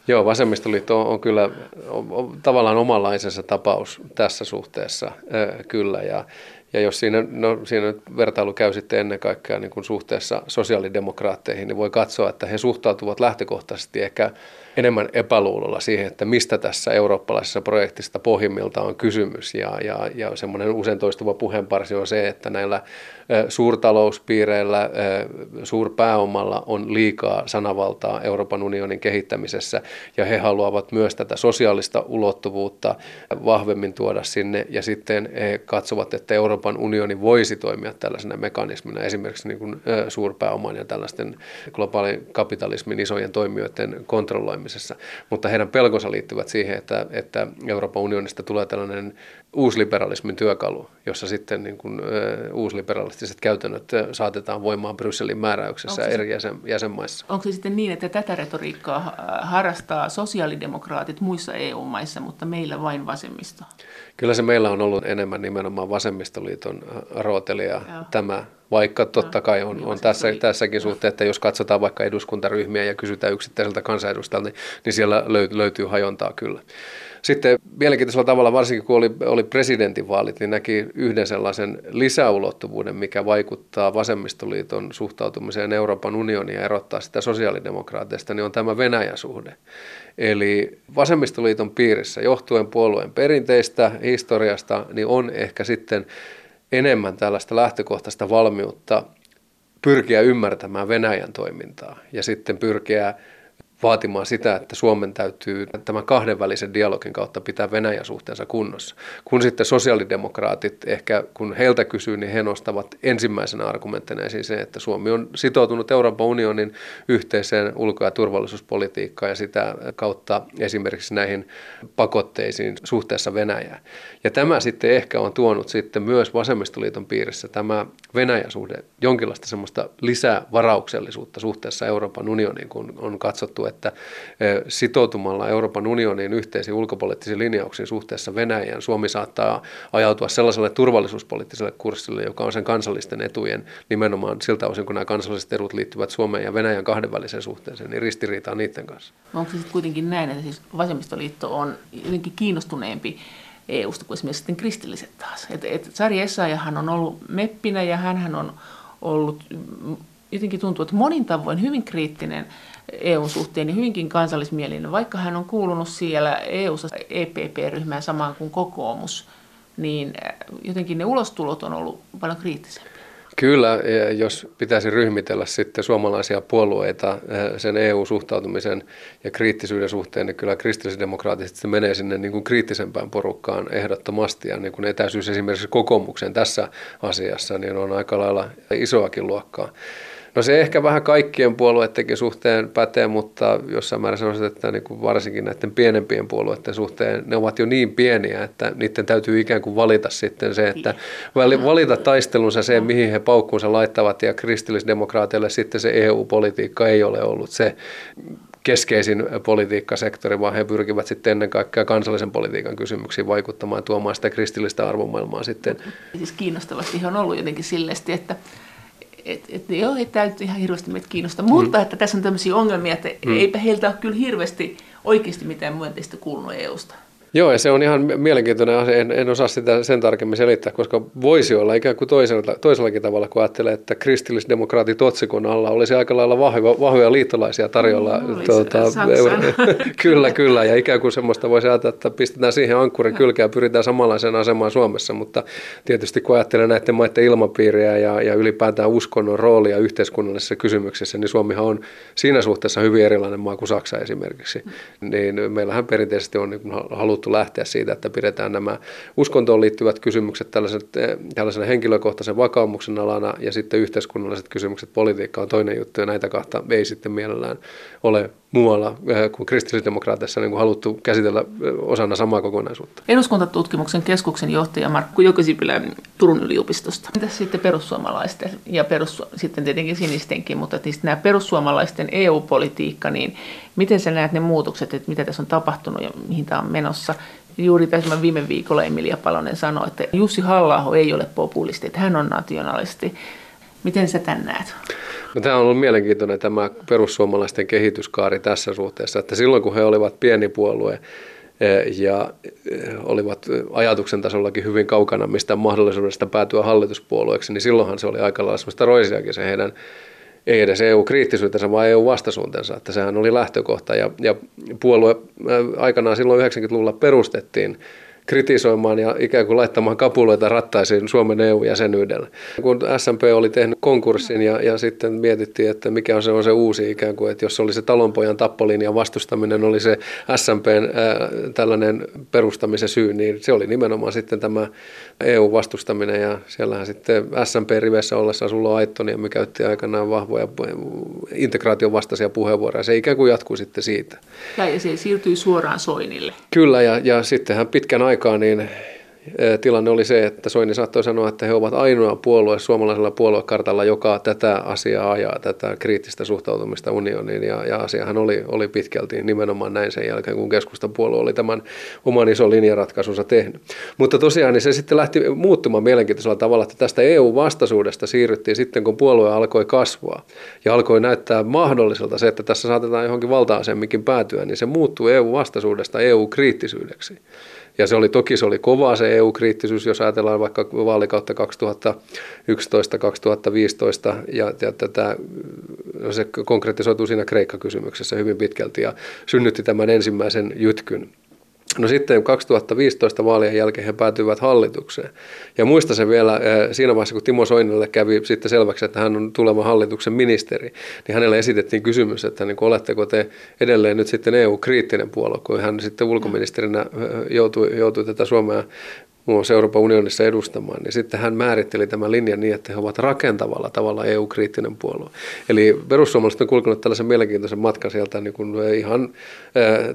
Joo, vasemmistoliitto on, on kyllä on, on, tavallaan omanlaisensa tapaus tässä suhteessa äh, kyllä. Ja, ja jos siinä, no, siinä nyt vertailu käy sitten ennen kaikkea niin kuin suhteessa sosiaalidemokraatteihin, niin voi katsoa, että he suhtautuvat lähtökohtaisesti ehkä enemmän epäluulolla siihen, että mistä tässä eurooppalaisessa projektista pohjimmilta on kysymys. Ja, ja, ja semmoinen usein toistuva puheenparsi on se, että näillä suurtalouspiireillä, suurpääomalla on liikaa sanavaltaa Euroopan unionin kehittämisessä ja he haluavat myös tätä sosiaalista ulottuvuutta vahvemmin tuoda sinne. Ja sitten he katsovat, että Euroopan unioni voisi toimia tällaisena mekanismina esimerkiksi niin kuin suurpääoman ja tällaisten globaalin kapitalismin isojen toimijoiden kontrolloimisessa, mutta heidän pelkonsa liittyvät siihen, että, että Euroopan unionista tulee tällainen uusliberalismin työkalu, jossa sitten niin kuin, uusliberalistiset käytännöt saatetaan voimaan Brysselin määräyksessä eri jäsen, jäsenmaissa. Onko se sitten niin, että tätä retoriikkaa harrastaa sosiaalidemokraatit muissa EU-maissa, mutta meillä vain vasemmisto? Kyllä se meillä on ollut enemmän nimenomaan vasemmistoliiton rootelia tämä vaikka totta kai on, on tässä, tässäkin suhteen, että jos katsotaan vaikka eduskuntaryhmiä ja kysytään yksittäiseltä kansanedustajalta, niin, niin siellä löytyy hajontaa kyllä. Sitten mielenkiintoisella tavalla, varsinkin kun oli, oli presidentinvaalit, niin näki yhden sellaisen lisäulottuvuuden, mikä vaikuttaa vasemmistoliiton suhtautumiseen Euroopan unioniin ja erottaa sitä sosiaalidemokraateista, niin on tämä Venäjä-suhde. Eli vasemmistoliiton piirissä, johtuen puolueen perinteistä, historiasta, niin on ehkä sitten enemmän tällaista lähtökohtaista valmiutta pyrkiä ymmärtämään Venäjän toimintaa ja sitten pyrkiä vaatimaan sitä, että Suomen täytyy tämän kahdenvälisen dialogin kautta pitää Venäjän suhteensa kunnossa. Kun sitten sosiaalidemokraatit ehkä, kun heiltä kysyy, niin he nostavat ensimmäisenä argumenttina esiin se, että Suomi on sitoutunut Euroopan unionin yhteiseen ulko- ja turvallisuuspolitiikkaan ja sitä kautta esimerkiksi näihin pakotteisiin suhteessa Venäjään. Ja tämä sitten ehkä on tuonut sitten myös vasemmistoliiton piirissä tämä Venäjän suhde jonkinlaista semmoista lisää varauksellisuutta suhteessa Euroopan unioniin, kun on katsottu, että sitoutumalla Euroopan unionin yhteisiin ulkopoliittisiin linjauksiin suhteessa Venäjään Suomi saattaa ajautua sellaiselle turvallisuuspoliittiselle kurssille, joka on sen kansallisten etujen nimenomaan siltä osin, kun nämä kansalliset edut liittyvät Suomen ja Venäjän kahdenväliseen suhteeseen, niin ristiriitaa niiden kanssa. Onko se sitten kuitenkin näin, että siis vasemmistoliitto on jotenkin kiinnostuneempi EUsta kuin esimerkiksi sitten kristilliset taas. Et, et Sari Essayahan on ollut meppinä ja hän on ollut, jotenkin tuntuu, että monin tavoin hyvin kriittinen EUn suhteen ja hyvinkin kansallismielinen, vaikka hän on kuulunut siellä EU-ssa EPP-ryhmään samaan kuin kokoomus niin jotenkin ne ulostulot on ollut paljon kriittisempiä. Kyllä, jos pitäisi ryhmitellä sitten suomalaisia puolueita sen EU-suhtautumisen ja kriittisyyden suhteen, niin kyllä kristillisdemokraatit se menee sinne niin kuin kriittisempään porukkaan ehdottomasti. Ja niin kuin etäisyys esimerkiksi kokoomuksen tässä asiassa niin on aika lailla isoakin luokkaa. No se ehkä vähän kaikkien puolueidenkin suhteen pätee, mutta jossain määrin sanoisin, että niin kuin varsinkin näiden pienempien puolueiden suhteen ne ovat jo niin pieniä, että niiden täytyy ikään kuin valita sitten se, että valita taistelunsa se, mihin he paukkuunsa laittavat ja kristillisdemokraateille sitten se EU-politiikka ei ole ollut se keskeisin politiikkasektori, vaan he pyrkivät sitten ennen kaikkea kansallisen politiikan kysymyksiin vaikuttamaan tuomaan sitä kristillistä arvomaailmaa sitten. Siis kiinnostavasti on ollut jotenkin silleesti, että et, et, joo, ei tämä ihan hirveästi meitä kiinnosta, mutta mm. että tässä on tämmöisiä ongelmia, että mm. eipä heiltä ole kyllä hirveästi oikeasti mitään myönteistä kuulunut EUsta. Joo, ja se on ihan mielenkiintoinen asia. En, en osaa sitä sen tarkemmin selittää, koska voisi olla ikään kuin toisella, toisellakin tavalla, kun ajattelee, että kristillisdemokraatit otsikon alla olisi aika lailla vahvoja, vahvoja liittolaisia tarjolla. No, tuota, kyllä, kyllä. Ja ikään kuin semmoista voisi ajatella, että pistetään siihen ankkurin kylkeä ja pyritään samanlaiseen asemaan Suomessa. Mutta tietysti kun ajattelee näiden maiden ilmapiiriä ja, ja ylipäätään uskonnon roolia yhteiskunnallisissa kysymyksissä, niin Suomihan on siinä suhteessa hyvin erilainen maa kuin Saksa esimerkiksi. Niin meillähän perinteisesti on niin haluttu haluttu lähteä siitä, että pidetään nämä uskontoon liittyvät kysymykset eh, tällaisen henkilökohtaisen vakaumuksen alana ja sitten yhteiskunnalliset kysymykset, politiikka on toinen juttu ja näitä kahta ei sitten mielellään ole muualla eh, kuin kristillisdemokraateissa niin kuin haluttu käsitellä eh, osana samaa kokonaisuutta. Eduskuntatutkimuksen keskuksen johtaja Markku Jokisipilä Turun yliopistosta. Entäs sitten perussuomalaisten ja perussu- sitten tietenkin sinistenkin, mutta siis nämä perussuomalaisten EU-politiikka, niin miten sä näet ne muutokset, että mitä tässä on tapahtunut ja mihin tämä on menossa? Juuri tässä viime viikolla Emilia Palonen sanoi, että Jussi halla ei ole populisti, että hän on nationalisti. Miten sä tämän näet? No, tämä on ollut mielenkiintoinen tämä perussuomalaisten kehityskaari tässä suhteessa, että silloin kun he olivat pieni puolue eh, ja eh, olivat ajatuksen tasollakin hyvin kaukana mistä mahdollisuudesta päätyä hallituspuolueeksi, niin silloinhan se oli aika lailla sellaista roisiakin se heidän ei edes EU-kriittisyytensä, vaan EU-vastaisuutensa, että sehän oli lähtökohta. Ja, ja puolue aikanaan silloin 90-luvulla perustettiin kritisoimaan ja ikään kuin laittamaan kapuloita rattaisiin Suomen EU-jäsenyydellä. Kun SMP oli tehnyt konkurssin ja, ja sitten mietittiin, että mikä on se, on se uusi ikään kuin, että jos oli se talonpojan tappolinjan vastustaminen, oli se SMPn ää, tällainen perustamisen syy, niin se oli nimenomaan sitten tämä EU-vastustaminen ja siellähän sitten SMP-rivessä ollessa sulla Aittoni, mikä käytti aikanaan vahvoja integraation vastaisia puheenvuoroja. Se ikään kuin jatkuu sitten siitä. Ja se siirtyi suoraan Soinille. Kyllä ja, ja sittenhän pitkän aikaa niin tilanne oli se, että Soini saattoi sanoa, että he ovat ainoa puolue suomalaisella puoluekartalla, joka tätä asiaa ajaa, tätä kriittistä suhtautumista unioniin. Ja, ja asiahan oli, oli pitkälti nimenomaan näin sen jälkeen, kun keskustapuolue oli tämän oman ison linjaratkaisunsa tehnyt. Mutta tosiaan niin se sitten lähti muuttumaan mielenkiintoisella tavalla, että tästä EU-vastaisuudesta siirryttiin sitten, kun puolue alkoi kasvaa ja alkoi näyttää mahdolliselta se, että tässä saatetaan johonkin valta-asemminkin päätyä, niin se muuttuu EU-vastaisuudesta EU-kriittisyydeksi. Ja se oli toki se oli kovaa se EU-kriittisyys, jos ajatellaan vaikka vaalikautta 2011-2015 ja, ja tätä, se konkretisoituu siinä Kreikka-kysymyksessä hyvin pitkälti ja synnytti tämän ensimmäisen jytkyn No sitten 2015 vaalien jälkeen he päätyivät hallitukseen. Ja muista se vielä eh, siinä vaiheessa, kun Timo Soinille kävi sitten selväksi, että hän on tuleva hallituksen ministeri, niin hänelle esitettiin kysymys, että niin oletteko te edelleen nyt sitten EU-kriittinen puolue, kun hän sitten ulkoministerinä eh, joutui, joutui tätä Suomea muun muassa Euroopan unionissa edustamaan, niin sitten hän määritteli tämän linjan niin, että he ovat rakentavalla tavalla EU-kriittinen puolue. Eli perussuomalaiset on kulkenut tällaisen mielenkiintoisen matkan sieltä niin kuin ihan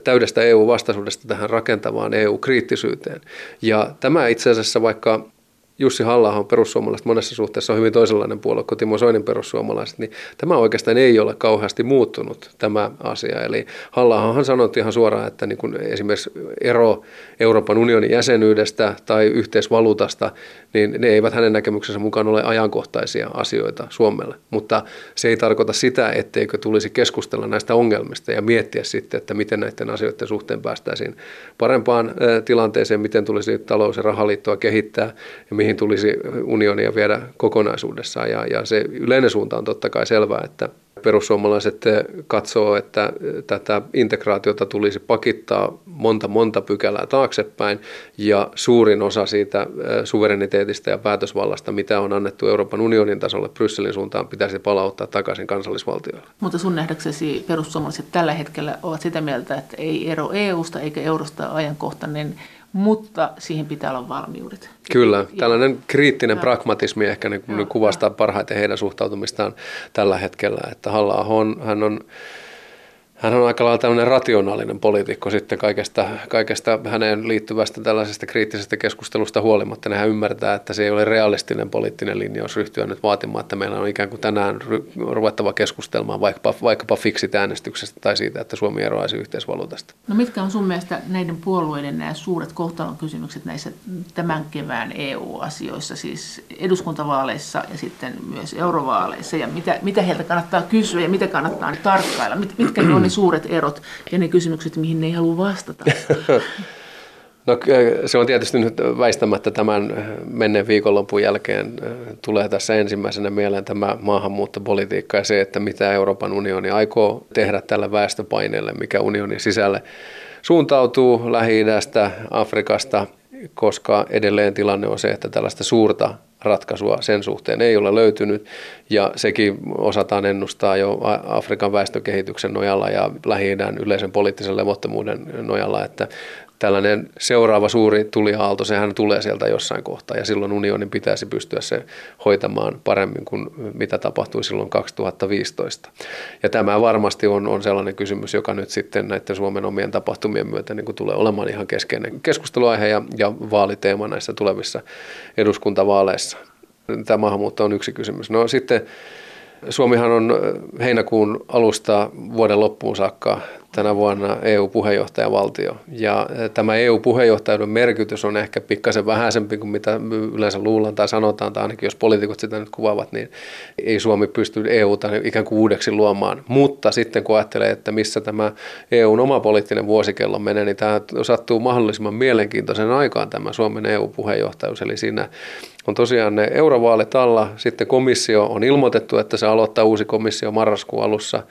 täydestä EU-vastaisuudesta tähän rakentavaan EU-kriittisyyteen. Ja tämä itse asiassa, vaikka Jussi halla on perussuomalaiset monessa suhteessa on hyvin toisenlainen puolue kuin Timo Soinin perussuomalaiset, niin tämä oikeastaan ei ole kauheasti muuttunut tämä asia. Eli halla sanoi ihan suoraan, että niin kuin esimerkiksi ero Euroopan unionin jäsenyydestä tai yhteisvaluutasta, niin ne eivät hänen näkemyksensä mukaan ole ajankohtaisia asioita Suomelle. Mutta se ei tarkoita sitä, etteikö tulisi keskustella näistä ongelmista ja miettiä sitten, että miten näiden asioiden suhteen päästäisiin parempaan tilanteeseen, miten tulisi talous- ja rahaliittoa kehittää ja mihin tulisi unionia viedä kokonaisuudessaan. Ja, ja se yleinen suunta on totta kai selvää, että Perussuomalaiset katsoo, että tätä integraatiota tulisi pakittaa monta monta pykälää taaksepäin ja suurin osa siitä suvereniteetista ja päätösvallasta, mitä on annettu Euroopan unionin tasolle Brysselin suuntaan, pitäisi palauttaa takaisin kansallisvaltioille. Mutta sun nähdäksesi perussuomalaiset tällä hetkellä ovat sitä mieltä, että ei ero EUsta eikä eurosta ajankohtainen mutta siihen pitää olla valmiudet. Kyllä, tällainen kriittinen pragmatismi ehkä niin, niin kuvastaa parhaiten heidän suhtautumistaan tällä hetkellä, että halla on, hän on hän on aika lailla tämmöinen rationaalinen poliitikko sitten kaikesta, kaikesta häneen liittyvästä tällaisesta kriittisestä keskustelusta huolimatta. Hän ymmärtää, että se ei ole realistinen poliittinen linjaus ryhtyä nyt vaatimaan, että meillä on ikään kuin tänään ruvettava keskustelemaan vaikkapa, vaikkapa fiksit äänestyksestä tai siitä, että Suomi eroaisi yhteisvaluutasta. No mitkä on sun mielestä näiden puolueiden nämä suuret kohtalon kysymykset näissä tämän kevään EU-asioissa, siis eduskuntavaaleissa ja sitten myös eurovaaleissa ja mitä, mitä heiltä kannattaa kysyä ja mitä kannattaa tarkkailla, mit, mitkä on ne suuret erot ja ne kysymykset, mihin ne ei halua vastata? No se on tietysti nyt väistämättä tämän menneen viikonlopun jälkeen tulee tässä ensimmäisenä mieleen tämä maahanmuuttopolitiikka ja se, että mitä Euroopan unioni aikoo tehdä tällä väestöpaineelle, mikä unionin sisälle suuntautuu Lähi-idästä, Afrikasta, koska edelleen tilanne on se, että tällaista suurta ratkaisua sen suhteen ei ole löytynyt. Ja sekin osataan ennustaa jo Afrikan väestökehityksen nojalla ja lähi yleisen poliittisen levottomuuden nojalla, että tällainen seuraava suuri tuliaalto, sehän tulee sieltä jossain kohtaa ja silloin unionin pitäisi pystyä se hoitamaan paremmin kuin mitä tapahtui silloin 2015. Ja tämä varmasti on, on sellainen kysymys, joka nyt sitten näiden Suomen omien tapahtumien myötä niin kuin tulee olemaan ihan keskeinen keskusteluaihe ja, ja vaaliteema näissä tulevissa eduskuntavaaleissa. Tämä maahanmuutto on yksi kysymys. No sitten Suomihan on heinäkuun alusta vuoden loppuun saakka tänä vuonna EU-puheenjohtajavaltio. Ja tämä EU-puheenjohtajuuden merkitys on ehkä pikkasen vähäisempi kuin mitä yleensä luullaan tai sanotaan, tai ainakin jos poliitikot sitä nyt kuvaavat, niin ei Suomi pysty EUta ikään kuin uudeksi luomaan. Mutta sitten kun ajattelee, että missä tämä EUn oma poliittinen vuosikello menee, niin tämä sattuu mahdollisimman mielenkiintoisen aikaan tämä Suomen EU-puheenjohtajuus. Eli siinä on tosiaan ne eurovaalit alla, sitten komissio on ilmoitettu, että se aloittaa uusi komissio marraskuun alussa –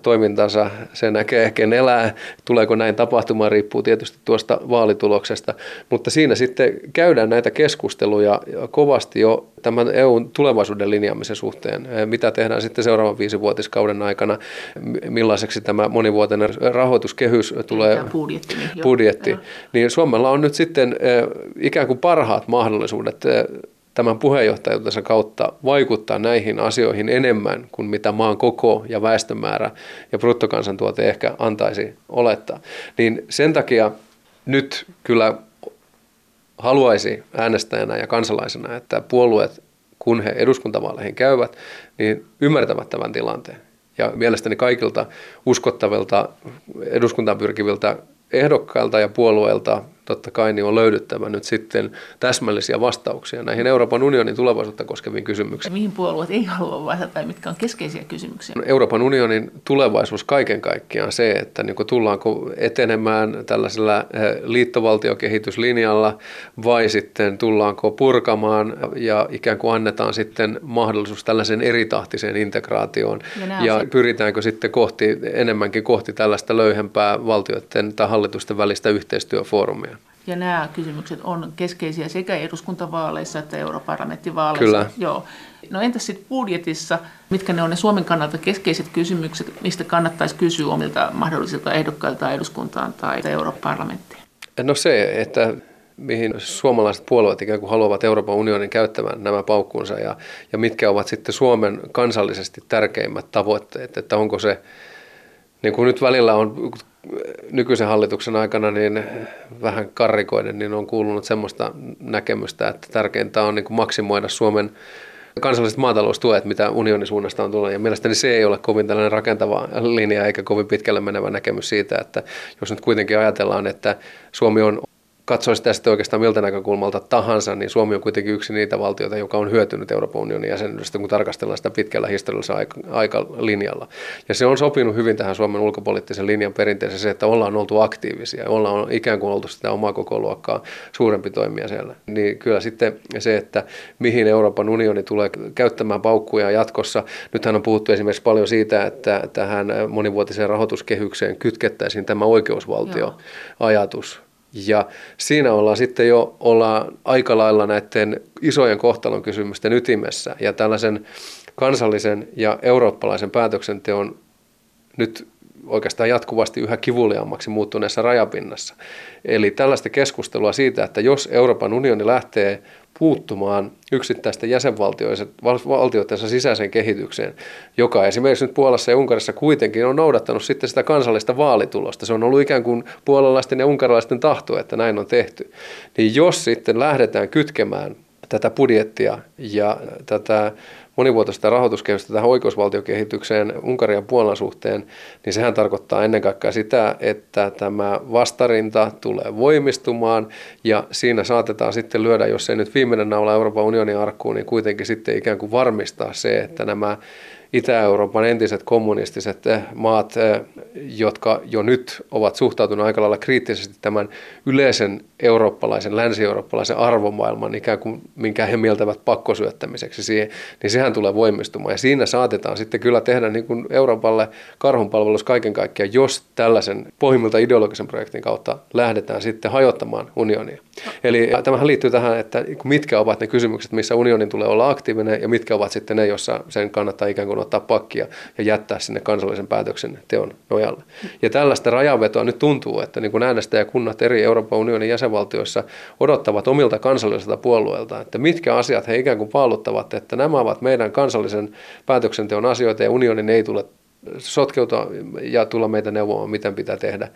toimintansa, se näkee, ken elää, tuleeko näin tapahtumaan, riippuu tietysti tuosta vaalituloksesta, mutta siinä sitten käydään näitä keskusteluja kovasti jo tämän EUn tulevaisuuden linjaamisen suhteen, mitä tehdään sitten seuraavan viisivuotiskauden aikana, millaiseksi tämä monivuotinen rahoituskehys tulee, budjetti, niin, budjetti. niin Suomella on nyt sitten eh, ikään kuin parhaat mahdollisuudet eh, tämän puheenjohtajuutensa kautta vaikuttaa näihin asioihin enemmän kuin mitä maan koko ja väestömäärä ja bruttokansantuote ehkä antaisi olettaa. Niin sen takia nyt kyllä haluaisi äänestäjänä ja kansalaisena, että puolueet, kun he eduskuntavaaleihin käyvät, niin ymmärtävät tämän tilanteen. Ja mielestäni kaikilta uskottavilta eduskuntaan pyrkiviltä ehdokkailta ja puolueilta totta kai niin on löydyttävä nyt sitten täsmällisiä vastauksia näihin Euroopan unionin tulevaisuutta koskeviin kysymyksiin. Mihin puolueet ei halua vastata tai mitkä on keskeisiä kysymyksiä? Euroopan unionin tulevaisuus kaiken kaikkiaan se, että niin tullaanko etenemään tällaisella eh, liittovaltiokehityslinjalla vai sitten tullaanko purkamaan ja ikään kuin annetaan sitten mahdollisuus tällaisen eritahtiseen integraatioon ja, ja pyritäänkö sitten kohti enemmänkin kohti tällaista löyhempää valtioiden tai hallitusten välistä yhteistyöfoorumia. Ja nämä kysymykset on keskeisiä sekä eduskuntavaaleissa että europarlamenttivaaleissa. Kyllä. Joo. No entäs sitten budjetissa, mitkä ne on ne Suomen kannalta keskeiset kysymykset, mistä kannattaisi kysyä omilta mahdollisilta ehdokkailta eduskuntaan tai europarlamenttiin? No se, että mihin suomalaiset puolueet ikään kuin haluavat Euroopan unionin käyttämään nämä paukkuunsa ja, ja mitkä ovat sitten Suomen kansallisesti tärkeimmät tavoitteet, että onko se, niin kuin nyt välillä on nykyisen hallituksen aikana niin vähän karrikoiden, niin on kuulunut semmoista näkemystä, että tärkeintä on niin kuin maksimoida Suomen kansalliset maataloustuet, mitä unionin suunnasta on tullut. Ja mielestäni se ei ole kovin tällainen rakentava linja eikä kovin pitkälle menevä näkemys siitä, että jos nyt kuitenkin ajatellaan, että Suomi on katsoo sitä sitten oikeastaan miltä näkökulmalta tahansa, niin Suomi on kuitenkin yksi niitä valtioita, joka on hyötynyt Euroopan unionin jäsenyydestä, kun tarkastellaan sitä pitkällä historiallisella aikalinjalla. Ja se on sopinut hyvin tähän Suomen ulkopoliittisen linjan perinteeseen se, että ollaan oltu aktiivisia, ollaan ikään kuin oltu sitä omaa koko luokkaa suurempi toimija siellä. Niin kyllä sitten se, että mihin Euroopan unioni tulee käyttämään paukkuja jatkossa. Nythän on puhuttu esimerkiksi paljon siitä, että tähän monivuotiseen rahoituskehykseen kytkettäisiin tämä oikeusvaltioajatus. Ja siinä ollaan sitten jo ollaan aika lailla näiden isojen kohtalon kysymysten ytimessä ja tällaisen kansallisen ja eurooppalaisen päätöksenteon nyt oikeastaan jatkuvasti yhä kivuliaammaksi muuttuneessa rajapinnassa. Eli tällaista keskustelua siitä, että jos Euroopan unioni lähtee puuttumaan yksittäisten jäsenvaltioidensa sisäiseen kehitykseen, joka esimerkiksi nyt Puolassa ja Unkarissa kuitenkin on noudattanut sitten sitä kansallista vaalitulosta. Se on ollut ikään kuin puolalaisten ja unkarilaisten tahto, että näin on tehty. Niin jos sitten lähdetään kytkemään tätä budjettia ja tätä monivuotista rahoituskehystä tähän oikeusvaltiokehitykseen Unkarin ja Puolan suhteen, niin sehän tarkoittaa ennen kaikkea sitä, että tämä vastarinta tulee voimistumaan ja siinä saatetaan sitten lyödä, jos ei nyt viimeinen naula Euroopan unionin arkkuun, niin kuitenkin sitten ikään kuin varmistaa se, että nämä Itä-Euroopan entiset kommunistiset eh, maat, eh, jotka jo nyt ovat suhtautuneet aika lailla kriittisesti tämän yleisen eurooppalaisen, länsi-eurooppalaisen arvomaailman ikään kuin, minkä he mieltävät pakkosyöttämiseksi siihen, niin sehän tulee voimistumaan. Ja siinä saatetaan sitten kyllä tehdä niin kuin Euroopalle karhunpalvelus kaiken kaikkiaan, jos tällaisen pohjimmilta ideologisen projektin kautta lähdetään sitten hajottamaan unionia. Eli tämähän liittyy tähän, että mitkä ovat ne kysymykset, missä unionin tulee olla aktiivinen ja mitkä ovat sitten ne, jossa sen kannattaa ikään kuin ottaa pakkia ja jättää sinne kansallisen päätöksenteon nojalle. Ja tällaista rajanvetoa nyt tuntuu, että niin kuin äänestäjäkunnat eri Euroopan unionin jäsenvaltioissa odottavat omilta kansallisilta puolueilta, että mitkä asiat he ikään kuin paaluttavat, että nämä ovat meidän kansallisen päätöksenteon asioita ja unionin ei tule sotkeutua ja tulla meitä neuvomaan, miten pitää tehdä.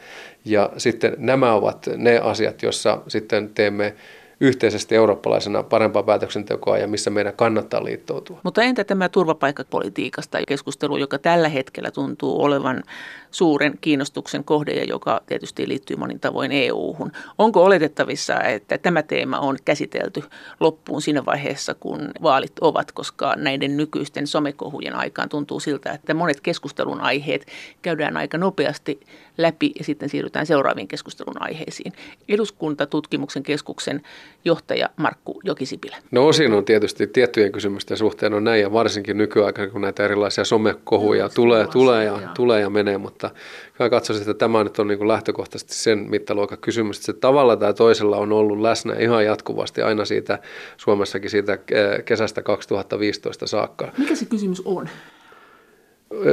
Ja sitten nämä ovat ne asiat, joissa sitten teemme yhteisesti eurooppalaisena parempaa päätöksentekoa ja missä meidän kannattaa liittoutua. Mutta entä tämä turvapaikkapolitiikasta keskustelu, joka tällä hetkellä tuntuu olevan suuren kiinnostuksen kohde ja joka tietysti liittyy monin tavoin EU-hun. Onko oletettavissa, että tämä teema on käsitelty loppuun siinä vaiheessa, kun vaalit ovat, koska näiden nykyisten somekohujen aikaan tuntuu siltä, että monet keskustelun aiheet käydään aika nopeasti läpi ja sitten siirrytään seuraaviin keskustelun aiheisiin. Eduskuntatutkimuksen keskuksen johtaja Markku Jokisipilä. No osin on tietysti tiettyjen kysymysten suhteen on näin ja varsinkin nykyaikana, kun näitä erilaisia somekohuja no, tulee, tulee, ja, tulee ja menee, mutta kyllä katsoisin, että tämä nyt on niin kuin lähtökohtaisesti sen mittaluokan kysymys, että se tavalla tai toisella on ollut läsnä ihan jatkuvasti aina siitä Suomessakin siitä eh, kesästä 2015 saakka. Mikä se kysymys on?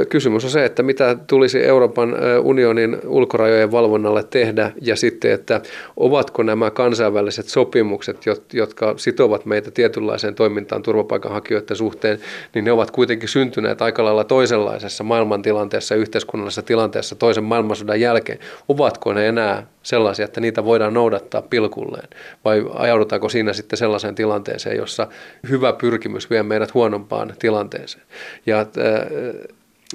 Kysymys on se, että mitä tulisi Euroopan unionin ulkorajojen valvonnalle tehdä ja sitten, että ovatko nämä kansainväliset sopimukset, jotka sitovat meitä tietynlaiseen toimintaan turvapaikanhakijoiden suhteen, niin ne ovat kuitenkin syntyneet aika lailla toisenlaisessa maailmantilanteessa, yhteiskunnallisessa tilanteessa toisen maailmansodan jälkeen. Ovatko ne enää sellaisia, että niitä voidaan noudattaa pilkulleen vai ajaudutaanko siinä sitten sellaiseen tilanteeseen, jossa hyvä pyrkimys vie meidät huonompaan tilanteeseen. Ja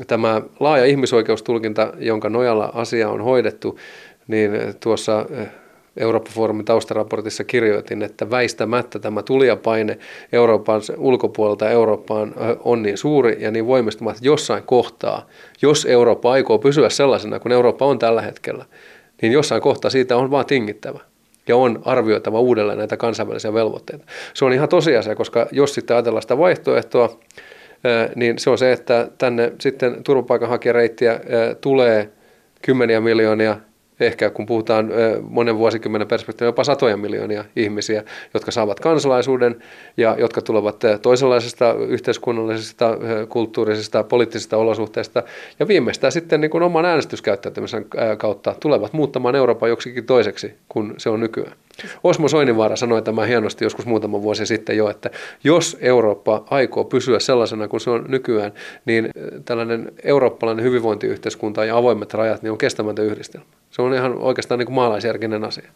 tämä laaja ihmisoikeustulkinta, jonka nojalla asia on hoidettu, niin tuossa eh, Eurooppa-foorumin taustaraportissa kirjoitin, että väistämättä tämä tulijapaine Euroopan ulkopuolelta Eurooppaan eh, on niin suuri ja niin voimistumat, että jossain kohtaa, jos Eurooppa aikoo pysyä sellaisena kuin Eurooppa on tällä hetkellä, niin jossain kohtaa siitä on vaan tingittävä ja on arvioitava uudelleen näitä kansainvälisiä velvoitteita. Se on ihan tosiasia, koska jos sitten ajatellaan sitä vaihtoehtoa, niin se on se, että tänne sitten turvapaikanhakijareittiä tulee kymmeniä miljoonia ehkä kun puhutaan monen vuosikymmenen perspektiivillä jopa satoja miljoonia ihmisiä, jotka saavat kansalaisuuden ja jotka tulevat toisenlaisesta yhteiskunnallisesta, kulttuurisesta, poliittisesta olosuhteesta ja viimeistään sitten niin kuin oman äänestyskäyttäytymisen kautta tulevat muuttamaan Euroopan joksikin toiseksi kuin se on nykyään. Osmo Soininvaara sanoi tämän hienosti joskus muutama vuosi sitten jo, että jos Eurooppa aikoo pysyä sellaisena kuin se on nykyään, niin tällainen eurooppalainen hyvinvointiyhteiskunta ja avoimet rajat niin on kestämätön yhdistelmä. Se on ihan oikeastaan niin kuin maalaisjärkinen asia.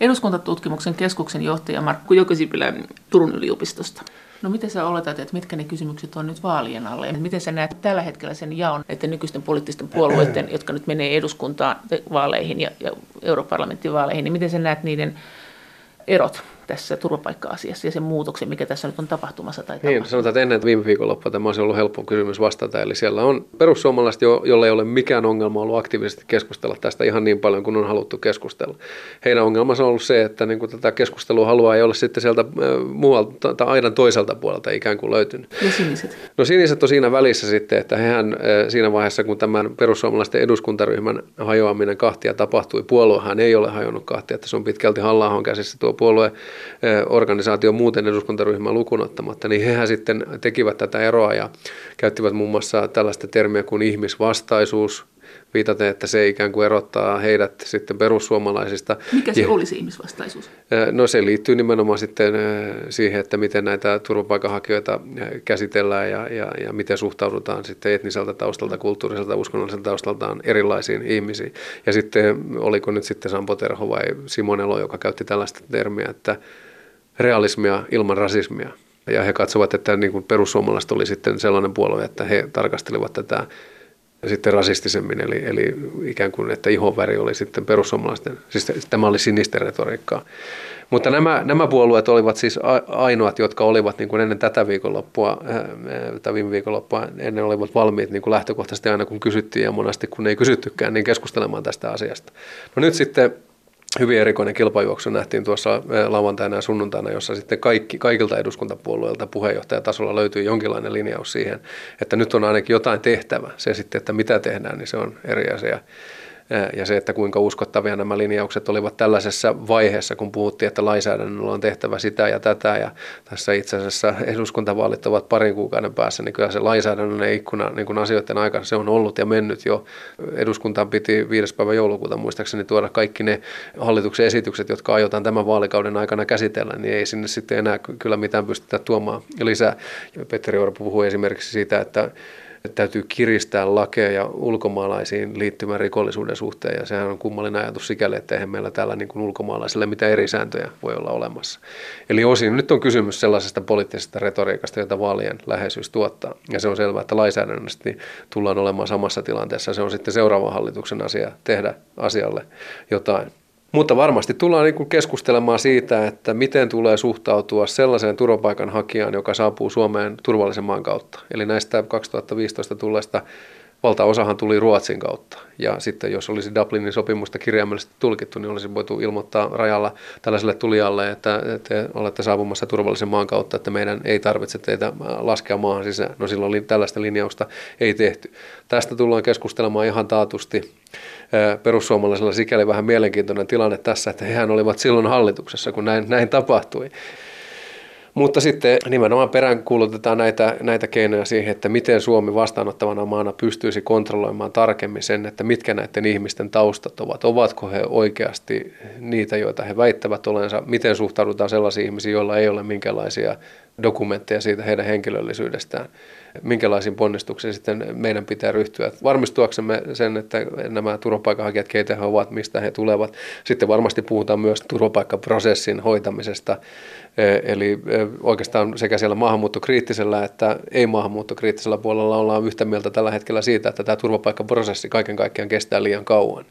Eduskuntatutkimuksen keskuksen johtaja Markku Jokisipilä Turun yliopistosta. No miten sä oletat, että mitkä ne kysymykset on nyt vaalien alle? Miten sä näet tällä hetkellä sen jaon, että nykyisten poliittisten puolueiden, jotka nyt menee eduskuntaan vaaleihin ja, ja europarlamenttivaaleihin, niin miten sä näet niiden erot tässä turvapaikka-asiassa ja sen muutoksen, mikä tässä nyt on tapahtumassa tai Niin, sanotaan, että ennen viime viikonloppua tämä olisi ollut helppo kysymys vastata. Eli siellä on perussuomalaiset, jo, jolle ei ole mikään ongelma ollut aktiivisesti keskustella tästä ihan niin paljon kuin on haluttu keskustella. Heidän ongelmansa on ollut se, että niin kuin tätä keskustelua haluaa ei ole sitten sieltä muualta tai aidan toiselta puolelta ikään kuin löytynyt. Ja siniset? No siniset on siinä välissä sitten, että hehän siinä vaiheessa, kun tämän perussuomalaisten eduskuntaryhmän hajoaminen kahtia tapahtui, puoluehan ei ole hajonnut kahtia, että se on pitkälti halla käsissä tuo puolue organisaatio muuten eduskuntaryhmän lukunottamatta, niin hehän sitten tekivät tätä eroa ja käyttivät muun muassa tällaista termiä kuin ihmisvastaisuus, viitaten, että se ikään kuin erottaa heidät sitten perussuomalaisista. Mikä se ja, olisi ihmisvastaisuus? No se liittyy nimenomaan sitten siihen, että miten näitä turvapaikanhakijoita käsitellään ja, ja, ja miten suhtaudutaan sitten etniseltä taustalta, kulttuuriselta, uskonnolliselta taustaltaan erilaisiin ihmisiin. Ja sitten oliko nyt sitten Sampo Terho vai Simon Elo, joka käytti tällaista termiä, että realismia ilman rasismia. Ja he katsovat, että niin kuin perussuomalaiset oli sitten sellainen puolue, että he tarkastelivat tätä sitten rasistisemmin, eli, eli ikään kuin, että ihonväri oli sitten perussuomalaisten, siis tämä oli sinisten retoriikkaa. Mutta nämä, nämä puolueet olivat siis ainoat, jotka olivat niin kuin ennen tätä viikonloppua, tai viime viikonloppua, ennen olivat valmiit niin kuin lähtökohtaisesti aina kun kysyttiin ja monesti kun ei kysyttykään, niin keskustelemaan tästä asiasta. No nyt sitten hyvin erikoinen kilpajuoksu nähtiin tuossa lauantaina ja sunnuntaina, jossa sitten kaikki, kaikilta eduskuntapuolueilta puheenjohtajatasolla löytyy jonkinlainen linjaus siihen, että nyt on ainakin jotain tehtävä. Se sitten, että mitä tehdään, niin se on eri asia ja se, että kuinka uskottavia nämä linjaukset olivat tällaisessa vaiheessa, kun puhuttiin, että lainsäädännöllä on tehtävä sitä ja tätä, ja tässä itse asiassa eduskuntavaalit ovat parin kuukauden päässä, niin kyllä se lainsäädännön ikkuna niin kuin asioiden aikana se on ollut ja mennyt jo. Eduskuntaan piti 5. päivä joulukuuta muistaakseni tuoda kaikki ne hallituksen esitykset, jotka aiotaan tämän vaalikauden aikana käsitellä, niin ei sinne sitten enää kyllä mitään pystytä tuomaan lisää. Petteri Orpo puhui esimerkiksi siitä, että että täytyy kiristää lakeja ulkomaalaisiin liittymän rikollisuuden suhteen. Ja sehän on kummallinen ajatus sikäli, että eihän meillä täällä niin kuin ulkomaalaisille mitään eri sääntöjä voi olla olemassa. Eli osin nyt on kysymys sellaisesta poliittisesta retoriikasta, jota vaalien läheisyys tuottaa. Ja se on selvää, että lainsäädännöllisesti tullaan olemaan samassa tilanteessa. Se on sitten seuraavan hallituksen asia tehdä asialle jotain. Mutta varmasti tullaan niin kuin keskustelemaan siitä, että miten tulee suhtautua sellaiseen turvapaikanhakijaan, joka saapuu Suomeen turvallisen maan kautta. Eli näistä 2015 tulleista valtaosahan tuli Ruotsin kautta. Ja sitten jos olisi Dublinin sopimusta kirjaimellisesti tulkittu, niin olisi voitu ilmoittaa rajalla tällaiselle tulijalle, että te olette saapumassa turvallisen maan kautta, että meidän ei tarvitse teitä laskea maahan sisään. No silloin tällaista linjausta ei tehty. Tästä tullaan keskustelemaan ihan taatusti perussuomalaisilla sikäli vähän mielenkiintoinen tilanne tässä, että hehän olivat silloin hallituksessa, kun näin, näin tapahtui. Mutta sitten nimenomaan peräänkuulutetaan näitä, näitä keinoja siihen, että miten Suomi vastaanottavana maana pystyisi kontrolloimaan tarkemmin sen, että mitkä näiden ihmisten taustat ovat. Ovatko he oikeasti niitä, joita he väittävät olensa? Miten suhtaudutaan sellaisiin ihmisiin, joilla ei ole minkälaisia dokumentteja siitä heidän henkilöllisyydestään? Minkälaisiin ponnistuksiin sitten meidän pitää ryhtyä. Varmistuaksemme sen, että nämä turvapaikanhakijat, keitä he ovat, mistä he tulevat. Sitten varmasti puhutaan myös turvapaikkaprosessin hoitamisesta, e, eli e, oikeastaan sekä siellä maahanmuuttokriittisellä että ei-maahanmuuttokriittisellä puolella ollaan yhtä mieltä tällä hetkellä siitä, että tämä turvapaikkaprosessi kaiken kaikkiaan kestää liian kauan.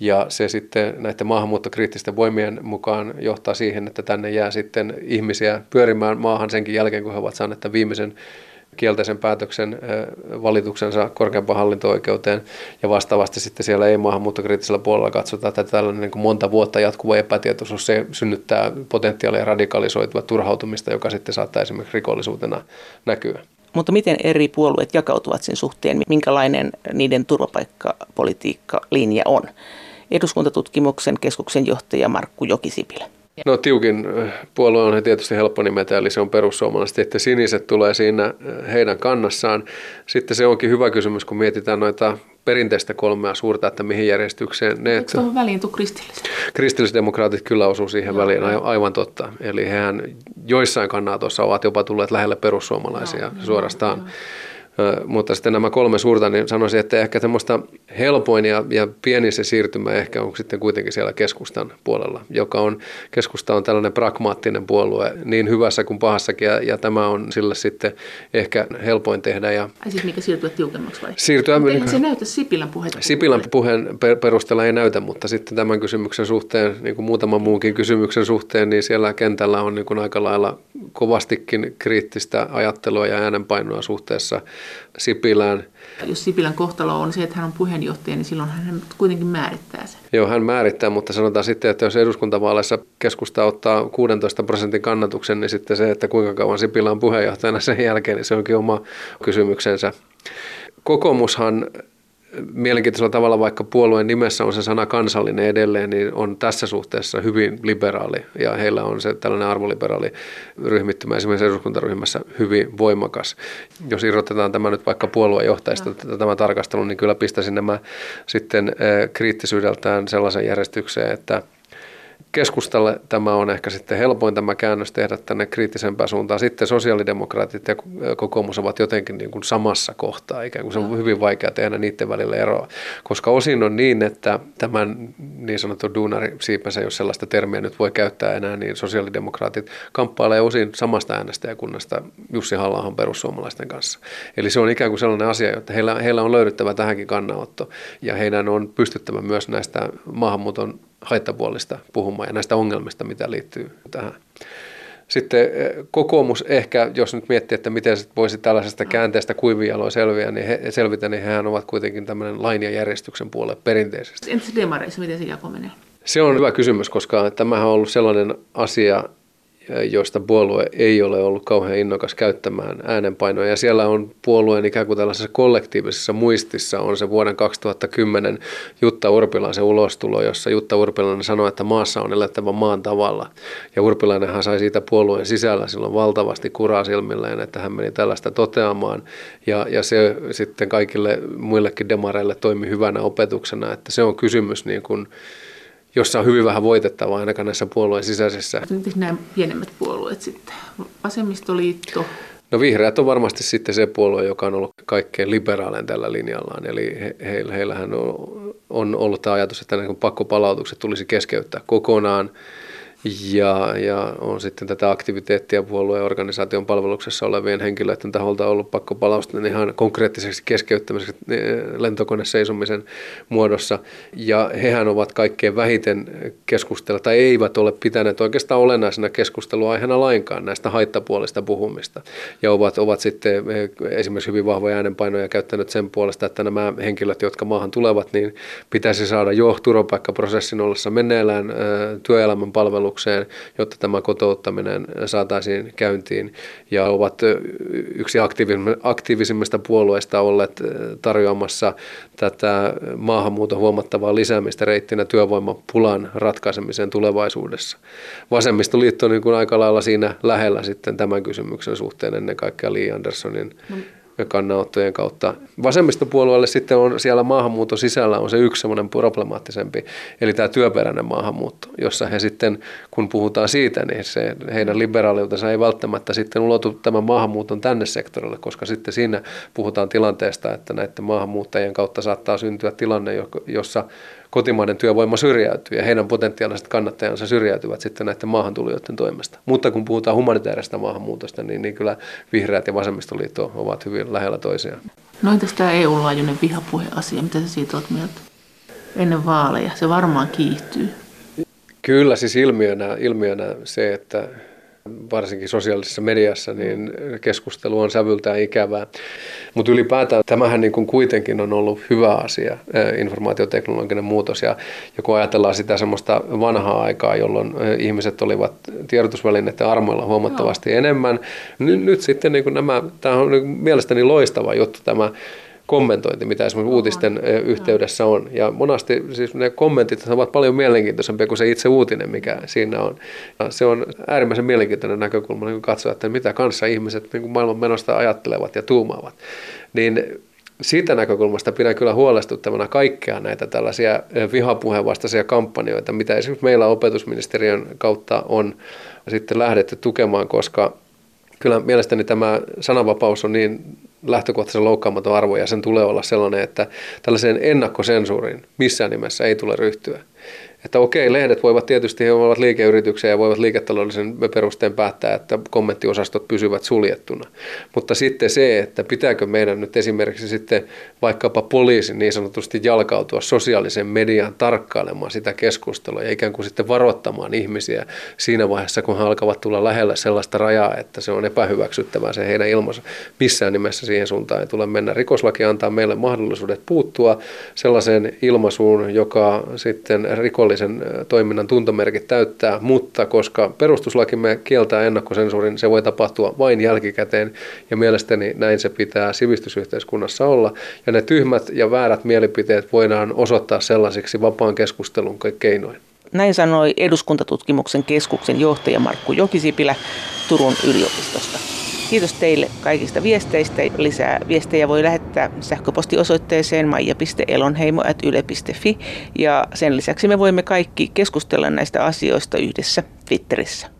Ja se sitten näiden maahanmuuttokriittisten voimien mukaan johtaa siihen, että tänne jää sitten ihmisiä pyörimään maahan senkin jälkeen, kun he ovat saaneet tämän viimeisen kielteisen päätöksen valituksensa korkeampaan hallinto-oikeuteen ja vastaavasti sitten siellä ei maahanmuuttokriittisellä puolella katsotaan, että tällainen niin kuin monta vuotta jatkuva epätietoisuus se synnyttää potentiaalia radikalisoitua turhautumista, joka sitten saattaa esimerkiksi rikollisuutena näkyä. Mutta miten eri puolueet jakautuvat sen suhteen, minkälainen niiden turvapaikkapolitiikka linja on? Eduskuntatutkimuksen keskuksen johtaja Markku Jokisipilä. No tiukin puolue on tietysti helppo nimetä, eli se on perussuomalaiset, että siniset tulee siinä heidän kannassaan. Sitten se onkin hyvä kysymys, kun mietitään noita perinteistä kolmea suurta, että mihin järjestykseen ne... Eikö tuohon väliin tule kristilliset? Kristillisdemokraatit kyllä osuu siihen Joo, väliin, aivan totta. Eli hehän joissain kannatoissa ovat jopa tulleet lähelle perussuomalaisia Joo, suorastaan. Jo, jo mutta sitten nämä kolme suurta, niin sanoisin, että ehkä semmoista helpoin ja, ja pieni se siirtymä ehkä on sitten kuitenkin siellä keskustan puolella, joka on, keskusta on tällainen pragmaattinen puolue niin hyvässä kuin pahassakin ja, ja tämä on sille sitten ehkä helpoin tehdä. Ja Ai siis mikä siirtyä tiukemmaksi vai? Siirtyä, Mutta se näytä Sipilän puhetta. Sipilän puheen perusteella ei näytä, mutta sitten tämän kysymyksen suhteen, niin kuin muutaman muunkin kysymyksen suhteen, niin siellä kentällä on niin kuin aika lailla kovastikin kriittistä ajattelua ja äänenpainoa suhteessa Sipilään. Jos Sipilän kohtalo on se, että hän on puheenjohtaja, niin silloin hän kuitenkin määrittää sen. Joo, hän määrittää, mutta sanotaan sitten, että jos eduskuntavaaleissa keskusta ottaa 16 prosentin kannatuksen, niin sitten se, että kuinka kauan Sipilä on puheenjohtajana sen jälkeen, niin se onkin oma kysymyksensä. Kokoomushan mielenkiintoisella tavalla, vaikka puolueen nimessä on se sana kansallinen edelleen, niin on tässä suhteessa hyvin liberaali ja heillä on se tällainen arvoliberaali ryhmittymä esimerkiksi eduskuntaryhmässä hyvin voimakas. Jos irrotetaan tämä nyt vaikka puoluejohtajista no. tämä tarkastelu, niin kyllä pistäisin nämä sitten eh, kriittisyydeltään sellaisen järjestykseen, että – keskustalle tämä on ehkä sitten helpoin tämä käännös tehdä tänne kriittisempään suuntaan. Sitten sosiaalidemokraatit ja kokoomus ovat jotenkin niin kuin samassa kohtaa, ikään kuin se on hyvin vaikea tehdä niiden välillä eroa. Koska osin on niin, että tämän niin sanottu duunari siipänsä, jos sellaista termiä nyt voi käyttää enää, niin sosiaalidemokraatit kamppailee osin samasta äänestäjäkunnasta Jussi halla perussuomalaisten kanssa. Eli se on ikään kuin sellainen asia, että heillä, heillä on löydyttävä tähänkin kannanotto ja heidän on pystyttävä myös näistä maahanmuuton haittapuolista puhumaan ja näistä ongelmista, mitä liittyy tähän. Sitten eh, kokoomus ehkä, jos nyt miettii, että miten voisi tällaisesta käänteestä kuivijaloin selviä, niin he, selvitä, niin hehän ovat kuitenkin tämmöinen lain ja järjestyksen puolelle perinteisesti. Entäs demareissa, miten se jako menee? Se on hyvä kysymys, koska tämähän on ollut sellainen asia, joista puolue ei ole ollut kauhean innokas käyttämään äänenpainoja. Ja siellä on puolueen ikään kuin tällaisessa kollektiivisessa muistissa on se vuoden 2010 Jutta Urpilaisen ulostulo, jossa Jutta Urpilainen sanoi, että maassa on elettävä maan tavalla. Ja Urpilainenhan sai siitä puolueen sisällä silloin valtavasti kuraa silmilleen, että hän meni tällaista toteamaan. Ja, ja se sitten kaikille muillekin demareille toimi hyvänä opetuksena, että se on kysymys niin kuin, jossa on hyvin vähän voitettavaa ainakaan näissä puolueen sisäisissä. Miten nämä pienemmät puolueet sitten? Vasemmistoliitto? No vihreät on varmasti sitten se puolue, joka on ollut kaikkein liberaalein tällä linjallaan. Eli he, he, heillähän on, on ollut tämä ajatus, että pakkopalautukset tulisi keskeyttää kokonaan – ja, ja on sitten tätä aktiviteettia puolueen organisaation palveluksessa olevien henkilöiden taholta ollut pakko palausta niin ihan konkreettisesti keskeyttämiseksi eh, lentokone seisomisen muodossa. Ja hehän ovat kaikkein vähiten keskustella tai eivät ole pitäneet oikeastaan olennaisena keskustelua aiheena lainkaan näistä haittapuolista puhumista. Ja ovat, ovat sitten eh, esimerkiksi hyvin vahvoja äänenpainoja käyttäneet sen puolesta, että nämä henkilöt, jotka maahan tulevat, niin pitäisi saada jo turvapaikkaprosessin ollessa meneillään eh, työelämän palvelu koulutukseen, jotta tämä kotouttaminen saataisiin käyntiin. Ja ovat yksi aktiivisimmista puolueista olleet tarjoamassa tätä maahanmuuton huomattavaa lisäämistä reittinä työvoimapulan ratkaisemiseen tulevaisuudessa. Vasemmistoliitto on niin kuin aika lailla siinä lähellä sitten tämän kysymyksen suhteen ennen kaikkea Li Anderssonin no kannanottojen kautta. Vasemmistopuolueelle sitten on siellä maahanmuuton sisällä on se yksi semmoinen problemaattisempi, eli tämä työperäinen maahanmuutto, jossa he sitten, kun puhutaan siitä, niin se heidän liberaaliutensa ei välttämättä sitten ulotu tämän maahanmuuton tänne sektorille, koska sitten siinä puhutaan tilanteesta, että näiden maahanmuuttajien kautta saattaa syntyä tilanne, jossa kotimainen työvoima syrjäytyy ja heidän potentiaaliset kannattajansa syrjäytyvät sitten näiden maahantulijoiden toimesta. Mutta kun puhutaan humanitaarista maahanmuutosta, niin, niin kyllä vihreät ja vasemmistoliitto ovat hyvin lähellä toisiaan. No entäs tämä EU-laajuinen vihapuheasia, mitä sä siitä olet mieltä? Ennen vaaleja, se varmaan kiihtyy. Kyllä, siis ilmiönä, ilmiönä se, että varsinkin sosiaalisessa mediassa, niin keskustelu on sävyltään ikävää. Mutta ylipäätään tämähän niin kuin kuitenkin on ollut hyvä asia, informaatioteknologinen muutos. Ja, kun ajatellaan sitä semmoista vanhaa aikaa, jolloin ihmiset olivat tiedotusvälineiden armoilla huomattavasti Joo. enemmän, nyt, nyt sitten niin kuin nämä, tämä on niin mielestäni loistava juttu tämä kommentointi, mitä esimerkiksi uutisten yhteydessä on. Ja monasti siis ne kommentit ovat paljon mielenkiintoisempia kuin se itse uutinen, mikä siinä on. Ja se on äärimmäisen mielenkiintoinen näkökulma niin katsoa, että mitä kanssa ihmiset niin maailman menosta ajattelevat ja tuumaavat. Niin siitä näkökulmasta pidän kyllä huolestuttavana kaikkea näitä tällaisia vihapuheen vastaisia kampanjoita, mitä esimerkiksi meillä opetusministeriön kautta on sitten lähdetty tukemaan, koska kyllä mielestäni tämä sananvapaus on niin lähtökohtaisen loukkaamaton arvo ja sen tulee olla sellainen, että tällaiseen ennakkosensuuriin missään nimessä ei tule ryhtyä että okei, lehdet voivat tietysti, he ovat liikeyrityksiä ja voivat liiketaloudellisen perusteen päättää, että kommenttiosastot pysyvät suljettuna. Mutta sitten se, että pitääkö meidän nyt esimerkiksi sitten vaikkapa poliisin niin sanotusti jalkautua sosiaalisen median tarkkailemaan sitä keskustelua ja ikään kuin sitten varoittamaan ihmisiä siinä vaiheessa, kun he alkavat tulla lähellä sellaista rajaa, että se on epähyväksyttävää se heidän ilmansa. Missään nimessä siihen suuntaan ei tule mennä. Rikoslaki antaa meille mahdollisuudet puuttua sellaiseen ilmaisuun, joka sitten rikollinen rikollisen toiminnan tuntomerkit täyttää, mutta koska perustuslakimme kieltää ennakkosensuurin, se voi tapahtua vain jälkikäteen ja mielestäni näin se pitää sivistysyhteiskunnassa olla. Ja ne tyhmät ja väärät mielipiteet voidaan osoittaa sellaisiksi vapaan keskustelun keinoin. Näin sanoi eduskuntatutkimuksen keskuksen johtaja Markku Jokisipilä Turun yliopistosta. Kiitos teille kaikista viesteistä. Lisää viestejä voi lähettää sähköpostiosoitteeseen maija.elonheimo.yle.fi ja sen lisäksi me voimme kaikki keskustella näistä asioista yhdessä Twitterissä.